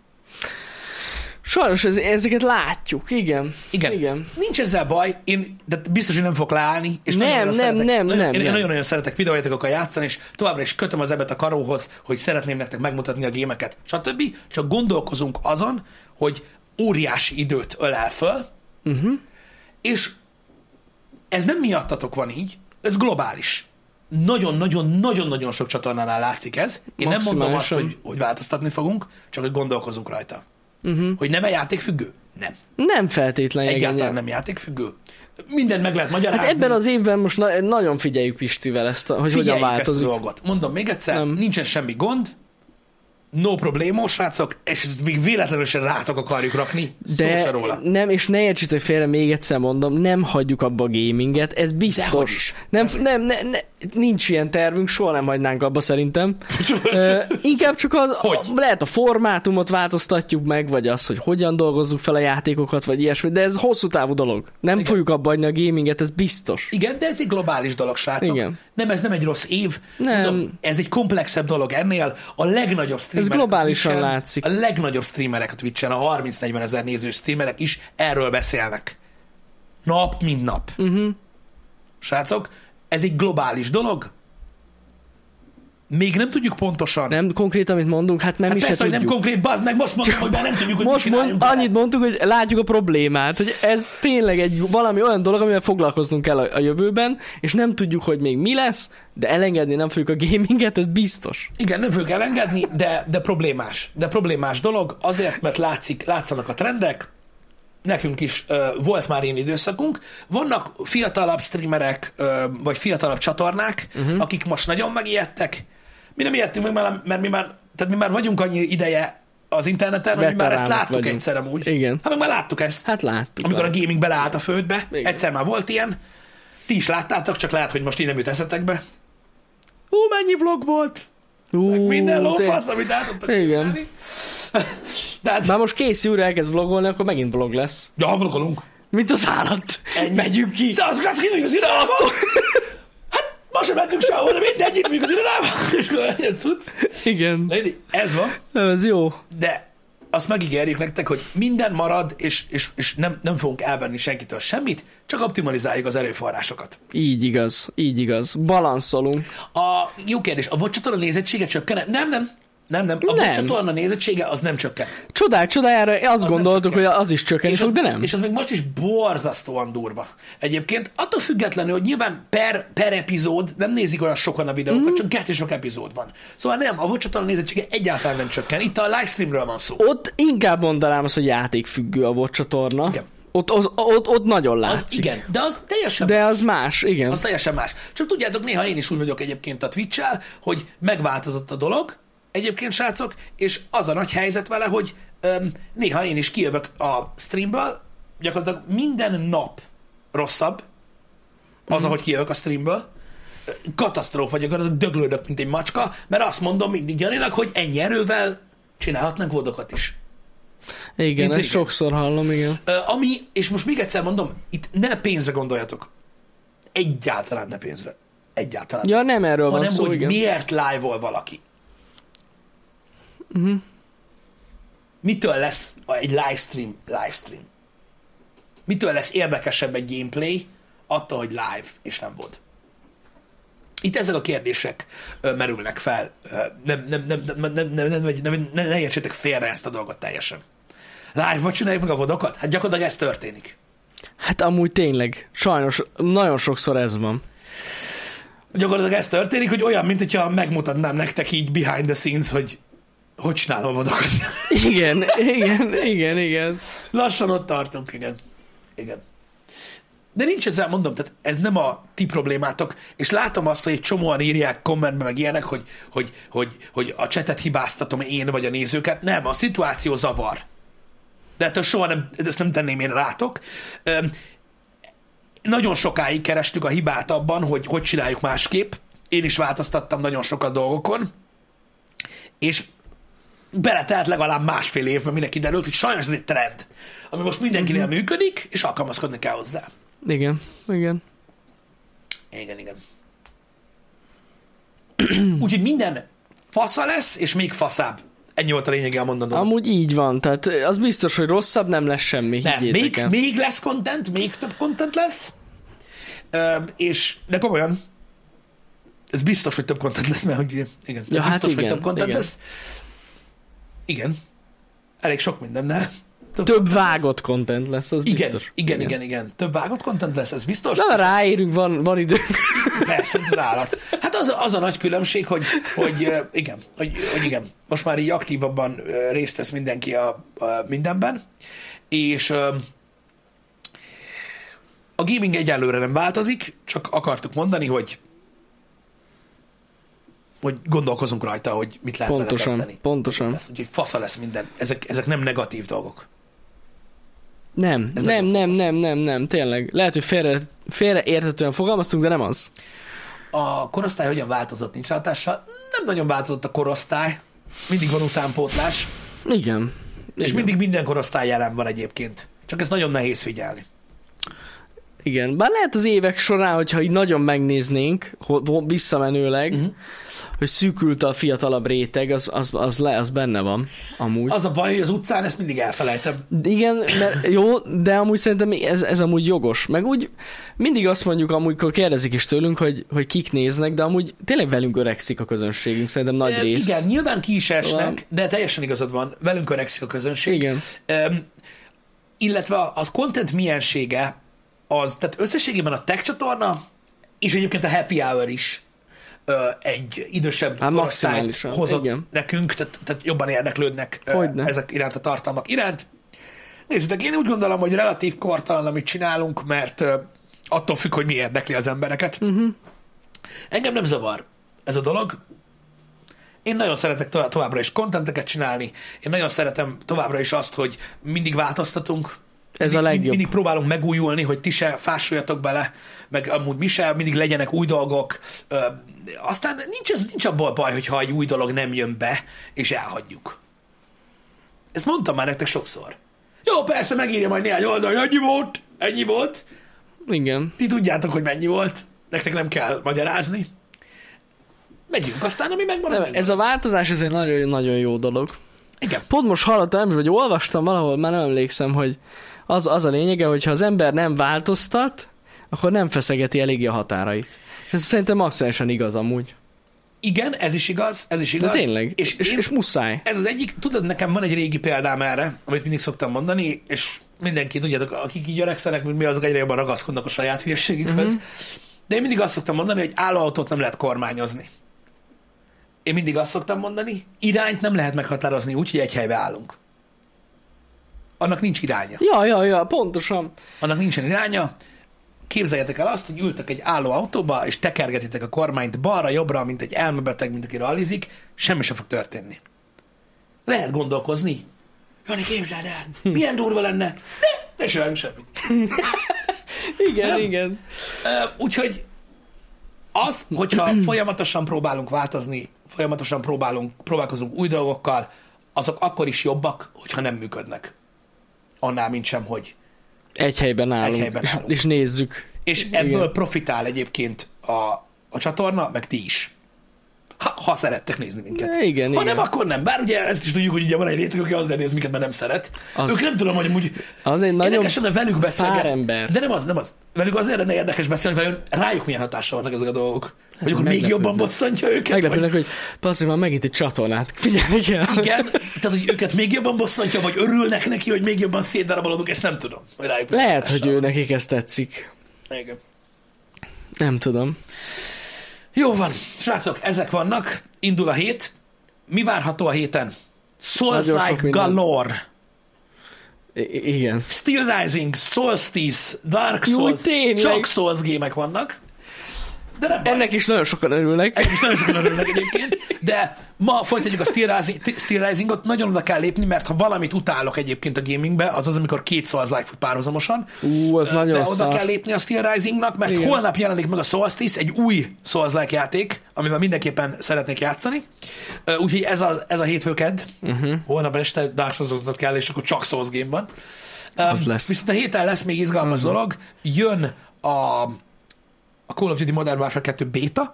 Sajnos ez, ezeket látjuk, igen. Igen. Igen. Nincs ezzel baj, én de biztos, hogy nem fog leállni. És Nem, nagyon-nagyon nem, szeretek, nem, nagyon, nem, Én nem. nagyon-nagyon szeretek videójátékokkal játszani, és továbbra is kötöm az ebet a karóhoz, hogy szeretném nektek megmutatni a gémeket, stb. Csak gondolkozunk azon, hogy óriási időt ölel föl, uh-huh. és ez nem miattatok van így, ez globális. Nagyon-nagyon-nagyon-nagyon sok csatornánál látszik ez. Én nem mondom azt, hogy, hogy változtatni fogunk, csak hogy gondolkozunk rajta. Uh-huh. Hogy nem-e játékfüggő? Nem. Nem feltétlen Egyáltalán igen. nem játékfüggő. Mindent meg lehet magyarázni. Hát ebben az évben most na- nagyon figyeljük Pistivel ezt, a, hogy hogyan Figyeljük ezt a változik. dolgot. Mondom még egyszer, nem. nincsen semmi gond, no problémó, srácok, és ezt még véletlenül sem rátok akarjuk rakni, szó se De róla. nem, és ne értsétek félre, még egyszer mondom, nem hagyjuk abba a gaminget, ez biztos. is. Nem, nem, ne, ne, nincs ilyen tervünk, soha nem hagynánk abba szerintem. Ö, inkább csak az, Hogy? a, lehet a formátumot változtatjuk meg, vagy az, hogy hogyan dolgozzuk fel a játékokat, vagy ilyesmi, de ez hosszú távú dolog. Nem Igen. fogjuk abba hagyni a gaminget, ez biztos. Igen, de ez egy globális dolog, srácok. Igen. Nem, ez nem egy rossz év. Nem. Mondom, ez egy komplexebb dolog ennél. A legnagyobb streamerek globálisan a Twitchen- látszik. A legnagyobb streamerek a Twitchen, a 30-40 ezer néző streamerek is erről beszélnek. Nap, mint nap. Uh-huh. Srácok, ez egy globális dolog. Még nem tudjuk pontosan. Nem konkrét, amit mondunk, hát nem hát is persze, hogy nem tudjuk. konkrét, bazd meg, most mondom, hogy már nem tudjuk, hogy Most mit mond, annyit mondtuk, hogy látjuk a problémát, hogy ez tényleg egy valami olyan dolog, amivel foglalkoznunk kell a, a jövőben, és nem tudjuk, hogy még mi lesz, de elengedni nem fogjuk a gaminget, ez biztos. Igen, nem fogjuk elengedni, de, de problémás. De problémás dolog, azért, mert látszik, látszanak a trendek, nekünk is ö, volt már ilyen időszakunk. Vannak fiatalabb streamerek, ö, vagy fiatalabb csatornák, uh-huh. akik most nagyon megijedtek. Mi nem ijedtünk meg, mert, mert mi már, tehát mi már vagyunk annyi ideje az interneten, hogy mi már ezt láttuk vagyunk. egyszer amúgy. Igen. Hát meg már láttuk ezt. Hát láttuk. amikor a láttuk. gaming beleállt a földbe, Igen. egyszer már volt ilyen. Ti is láttátok, csak lehet, hogy most így nem jut eszetekbe. Ú, mennyi vlog volt! Ú, Meg minden lófasz, amit át tudtak Igen. De hát, Már most kész újra elkezd vlogolni, akkor megint vlog lesz. ja, vlogolunk. Mint az állat. Ennyi. Megyünk ki. Srácok, induljuk az! Hát, ma sem mentünk sehol, de mindegy, itt vagyunk az irodába. És akkor a cucc. Igen. Lady, ez van, Ez jó. de azt megígérjük nektek, hogy minden marad, és, és, és nem, nem fogunk elvenni senkitől semmit, csak optimalizáljuk az erőforrásokat. Így igaz. Így igaz. Balanszolunk. A jó kérdés, a VOD csatorna nézettsége csökkene? Nem, nem. Nem, nem. A Nem. Csatorna nézettsége az nem csökken. Csodák csodájára azt nem gondoltuk, hogy csökken. az is csökkenni És az, de nem. és az még most is borzasztóan durva. Egyébként attól függetlenül, hogy nyilván per, per epizód nem nézik olyan sokan a videókat, mm. csak kettő sok epizód van. Szóval nem, a csatorna nézettsége egyáltalán nem csökken. Itt a livestreamről van szó. Ott inkább mondanám azt, hogy játékfüggő a csatorna. Igen. Ott, az, ott, ott nagyon Az, látszik. igen, de az teljesen De az más, igen. Az teljesen más. Csak tudjátok, néha én is úgy vagyok egyébként a twitch hogy megváltozott a dolog, egyébként, srácok, és az a nagy helyzet vele, hogy öm, néha én is kijövök a streamből, gyakorlatilag minden nap rosszabb, az, mm. ahogy kijövök a streamből, katasztrófa, gyakorlatilag döglődök, mint egy macska, mert azt mondom mindig Janinak, hogy ennyi erővel csinálhatnak vodokat is. Igen, Mint ezt régen. sokszor hallom, igen. Ami, és most még egyszer mondom, itt ne pénzre gondoljatok. Egyáltalán ne pénzre. Egyáltalán. Ja, nem erről van hanem szó, hogy igen. miért live-ol valaki. Uh-huh. Mitől lesz egy livestream livestream? Mitől lesz érdekesebb egy gameplay attól, hogy live és nem volt? Itt ezek a kérdések ö, merülnek fel. Ö, nem, nem, nem, nem, nem, nem, nem, nem, ne, ne értsétek félre ezt a dolgot teljesen. Live-ban csináljuk meg a vodokat? Hát gyakorlatilag ez történik. Hát amúgy tényleg, sajnos nagyon sokszor ez van. Gyakorlatilag ez történik, hogy olyan, mint hogyha megmutatnám nektek így behind the scenes, hogy hogy csinálom a vodokat. Igen, igen, igen, igen. Lassan ott tartunk, igen. Igen. De nincs ezzel, mondom, tehát ez nem a ti problémátok, és látom azt, hogy egy csomóan írják kommentben meg ilyenek, hogy, hogy, hogy, hogy a csetet hibáztatom én vagy a nézőket. Nem, a szituáció zavar. De ettől soha nem, ezt nem tenném én rátok. Öm, nagyon sokáig kerestük a hibát abban, hogy hogy csináljuk másképp. Én is változtattam nagyon sokat dolgokon, és beletelt legalább másfél évben mire kiderült, hogy sajnos ez egy trend, ami most mindenkinél Mhm. működik, és alkalmazkodni kell hozzá. Igen, igen. Igen, igen. Úgyhogy minden fasza lesz, és még faszább. Ennyi volt a lényege a mondanom. Amúgy így van, tehát az biztos, hogy rosszabb nem lesz semmi, Nem, még, el. még lesz content, még több content lesz, Ö, és, de komolyan, ez biztos, hogy több content lesz, mert hogy igen, Ja, hát biztos, hogy igen, több content igen. lesz. Igen. Elég sok mindennel. Több lesz. vágott content lesz, az Igen, biztos. igen, igen, igen. Több vágott content lesz, ez biztos. Na, ráérünk, van, van időnk. Persze, az állat. Hát az, az a nagy különbség, hogy, hogy igen, hogy, hogy igen, most már így aktívabban részt vesz mindenki a, a mindenben, és a gaming egyelőre nem változik, csak akartuk mondani, hogy hogy gondolkozunk rajta, hogy mit lehet vele Pontosan, kezdeni. pontosan. Lesz, úgyhogy fasza lesz minden. Ezek, ezek nem negatív dolgok. Nem, Ez nem, nem, nem, nem, nem, tényleg. Lehet, hogy félre, félre értetően fogalmaztunk, de nem az. A korosztály hogyan változott, nincs hatással? Nem nagyon változott a korosztály. Mindig van utánpótlás. Igen. És Igen. mindig minden korosztály jelen van egyébként. Csak ez nagyon nehéz figyelni. Igen, bár lehet az évek során, hogyha így nagyon megnéznénk, visszamenőleg, uh-huh. hogy szűkült a fiatalabb réteg, az, az, az, le, az benne van, amúgy. Az a baj, hogy az utcán ezt mindig elfelejtem. Igen, mert jó, de amúgy szerintem ez, ez amúgy jogos. Meg úgy mindig azt mondjuk, amikor kérdezik is tőlünk, hogy, hogy kik néznek, de amúgy tényleg velünk öregszik a közönségünk, szerintem nagy rész. Igen, nyilván ki is esnek, Van. de teljesen igazad van. Velünk öregszik a közönség. Igen. Öm, illetve a, a content miensége az, tehát összességében a tech csatorna, és egyébként a happy hour is ö, egy idősebb Hát korosztályt hozott igen. nekünk, tehát, tehát jobban érdeklődnek Hogyne. ezek iránt a tartalmak iránt. Nézzétek, én úgy gondolom, hogy relatív kortalan, amit csinálunk, mert ö, attól függ, hogy mi érdekli az embereket. Uh-huh. Engem nem zavar ez a dolog. Én nagyon szeretek to- továbbra is kontenteket csinálni. Én nagyon szeretem továbbra is azt, hogy mindig változtatunk. Ez a mindig, legjobb. Mindig próbálunk megújulni, hogy ti se fásuljatok bele, meg amúgy mi se, mindig legyenek új dolgok. Ö, aztán nincs, ez, nincs abból baj, hogyha egy új dolog nem jön be, és elhagyjuk. Ezt mondtam már nektek sokszor. Jó, persze, megírja majd néhány oldal, hogy ennyi volt, ennyi volt. Igen. Ti tudjátok, hogy mennyi volt, nektek nem kell magyarázni. Megyünk, aztán ami megmarad. Nem, ez a változás, ez egy nagyon, nagyon jó dolog. Igen. Pont most hallottam, vagy olvastam valahol, már nem emlékszem, hogy az, az a lényege, hogy ha az ember nem változtat, akkor nem feszegeti eléggé a határait. Ez szerintem maximálisan igaz amúgy. Igen, ez is igaz, ez is De igaz. tényleg. És, és, én, és muszáj. ez az egyik, tudod, nekem van egy régi példám erre, amit mindig szoktam mondani, és mindenki, tudjátok, akik így öregszenek, mint mi, azok egyre jobban ragaszkodnak a saját hülyeségükhöz. Mhm. Uh-huh. De én mindig azt szoktam mondani, hogy állóautót nem lehet kormányozni. Én mindig azt szoktam mondani, irányt nem lehet meghatározni úgy, hogy egy helybe állunk. Annak nincs iránya. Ja, ja, ja, pontosan. Annak nincsen iránya. képzeljetek el azt, hogy ültek egy álló autóba, és tekergetitek a kormányt balra-jobbra, mint egy elmebeteg, mint aki rallizik, semmi sem fog történni. Lehet gondolkozni. Jani, képzeld el, milyen durva lenne. Ne, ne csináljunk semmit. Igen, Nem. igen. Úgyhogy az, hogyha folyamatosan próbálunk változni, folyamatosan próbálunk, próbálkozunk új dolgokkal, azok akkor is jobbak, hogyha nem működnek. Annál, mint sem, hogy. Egy helyben állunk, helyben és- állunk. és nézzük. És Igen. ebből profitál egyébként a, a csatorna, meg ti is. Ha, ha szerettek nézni minket. Igen, ha igen. nem, akkor nem. Bár ugye ezt is tudjuk, hogy ugye van egy réteg, aki azért néz minket, mert nem szeret. Az-. Ők nem tudom, hogy amúgy Az egy nagyon érdekes lenne velük pár ember. De nem az, nem az. Velük azért lenne érdekes beszélni, hogy vajon rájuk milyen hatással vannak ezek a dolgok. Vagy akkor még jobban bosszantja őket. Vagy... Meglepődnek, hogy passzív, már megint egy csatornát. Figyelni kell. Igen, tehát hogy őket még jobban bosszantja, vagy örülnek neki, hogy még jobban szétdarabolodunk, ezt nem tudom. Hogy rájuk milyen Lehet, hogy ő nekik ez tetszik. Igen. Nem tudom. Jó van, srácok, ezek vannak. Indul a hét. Mi várható a héten? Souls Like. Galore, I- igen. Steel Rising, Solstice, Dark Souls, tényleg. csak Souls gémek vannak. De nem baj. Ennek is nagyon sokan örülnek. Ennek is nagyon sokan örülnek egyébként, de ma folytatjuk a Steel, Rising, Steel Risingot, nagyon oda kell lépni, mert ha valamit utálok egyébként a gamingbe, az az, amikor két Souls like fut párhuzamosan. Ú, az nagyon de oda szar. kell lépni a Steel Risingnak, mert Igen. holnap jelenik meg a Solstice, egy új souls like játék, amivel mindenképpen szeretnék játszani. Úgyhogy ez a, ez a hétfő kedd. Mhm. Uh-huh. Holnap este Dark souls kell, és akkor csak Souls game van. Um, Az lesz. Viszont a héten lesz még izgalmas uh-huh. dolog. Jön a, a Call of Duty Modern Warfare 2 beta,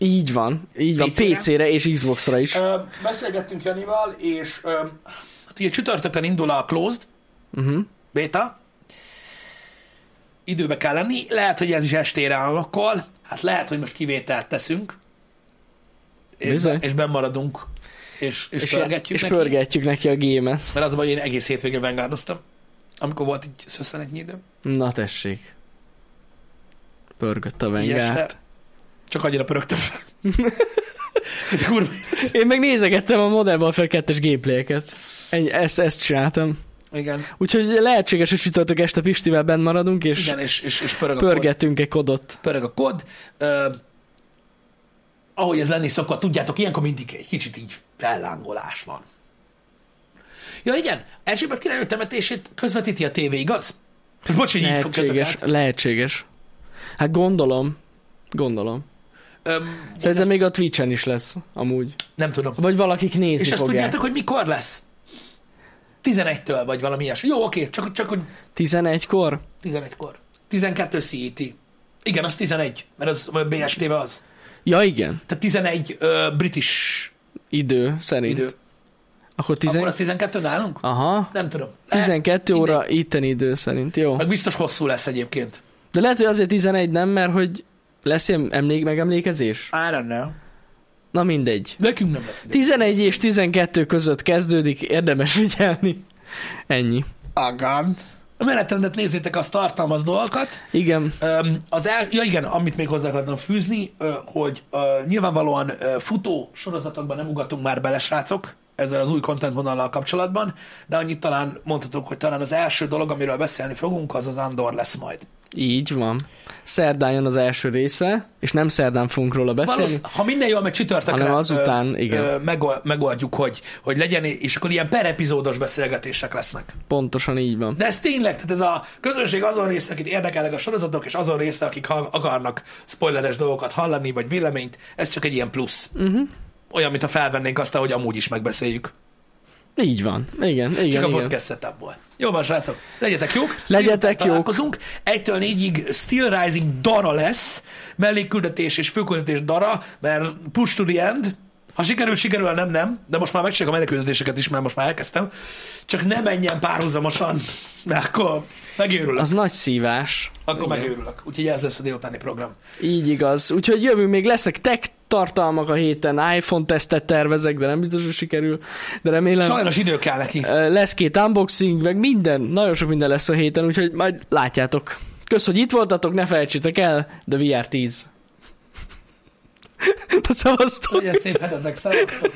Így van. Így van. PC-re? PC-re és Xbox-ra is. Ö, beszélgettünk Janival, és ö, hát ugye csütörtökön indul a Closed Uh-huh. beta. Időbe kell lenni. Lehet, hogy ez is estére állokol. Hát lehet, hogy most kivételt teszünk. És, Bizony. és bemaradunk. És, és, és pörgetjük és neki. pörgetjük neki a gémet. Mert az a baj, hogy én egész hétvégén vanguardoztam. Amikor volt egy szösszenetnyi időm. Na tessék. Pörgött a este. Csak annyira pörögtem kurva. Én meg nézegettem a Modern Warfare 2-es gameplayeket. Ezt, ezt csináltam. Igen, Úgyhogy lehetséges, hogy sütörtök este Pistivel benn maradunk, és igen és, és, és pörög a kod. pörgettünk egy kodot. pörög a kod. Uh, ahogy ez lenni szokott, tudjátok, ilyenkor mindig egy kicsit így fellángolás van. Ja igen, Erzsébet király temetését közvetíti a tévé, igaz? Ez bocs, hogy így fog Lehetséges, lehetséges. Hát gondolom. Gondolom. Öm, Szerintem ezt még a Twitch-en is lesz, amúgy. Nem tudom. Vagy valakik nézni És ezt fogják. tudjátok, hogy mikor lesz? 11-től, vagy valami ilyesmi. Jó, oké, csak, csak hogy 11-kor? 11-kor. 12 CET. Igen, az 11, mert az BST-be az. Ja, igen. Tehát 11 ö, british Idő szerint. idő. Akkor Tizen... 10... Akkor az 12 nálunk? Aha. Nem tudom. Lehet. 12 óra itteni idő szerint, jó. Meg biztos hosszú lesz egyébként. De lehet, hogy azért 11 nem, mert hogy lesz ilyen emlék, megemlékezés? I don't know. Na mindegy. Nekünk nem lesz idő. 11 és 12 között kezdődik, érdemes figyelni. Ennyi. Agam. A menetrendet nézzétek, az tartalmaz dolgokat. Igen. Az el, ja igen, amit még hozzá akartam fűzni, hogy nyilvánvalóan futó sorozatokban nem ugatunk már bele, srácok, ezzel az új content vonallal kapcsolatban, de annyit talán mondhatok, hogy talán az első dolog, amiről beszélni fogunk, az az Andor lesz majd. Így van. Szerdán jön az első része, és nem szerdán fogunk róla beszélni. Valósz, ha minden jól megy csütörtökre, Hanem azután, igen. megold, megoldjuk, hogy, hogy legyen, és akkor ilyen per epizódos beszélgetések lesznek. Pontosan így van. De ez tényleg, tehát ez a közönség azon része, akit érdekelnek a sorozatok, és azon része, akik ha akarnak spoileres dolgokat hallani, vagy véleményt, ez csak egy ilyen plusz. Uh-huh. Olyan, mintha felvennénk azt, hogy amúgy is megbeszéljük. Így van. Igen, igen, Csak a igen. podcast setupból. Jó van, srácok, legyetek jók. Legyetek jók. Találkozunk. Egytől négyig Steel Rising Dara lesz, mellékküldetés és főküldetés Dara, mert push to the end. Ha sikerül, sikerül, ha nem, nem. De most már megcsinálom a mellékküldetéseket is, mert most már elkezdtem. Csak ne menjen párhuzamosan, mert akkor megőrülök. Az nagy szívás. Akkor Igen. megőrülök. Úgyhogy ez lesz a délutáni program. Így igaz. Úgyhogy jövünk, még lesznek tech tartalmak a héten, iPhone tesztet tervezek, de nem biztos, hogy sikerül. De remélem Sajnos idő kell neki. lesz két unboxing, meg minden, nagyon sok minden lesz a héten, úgyhogy majd látjátok. Kösz, hogy itt voltatok, ne felejtsétek el, de VR 10. Na szavaztok! Legyen szép hetetek, szevasztok!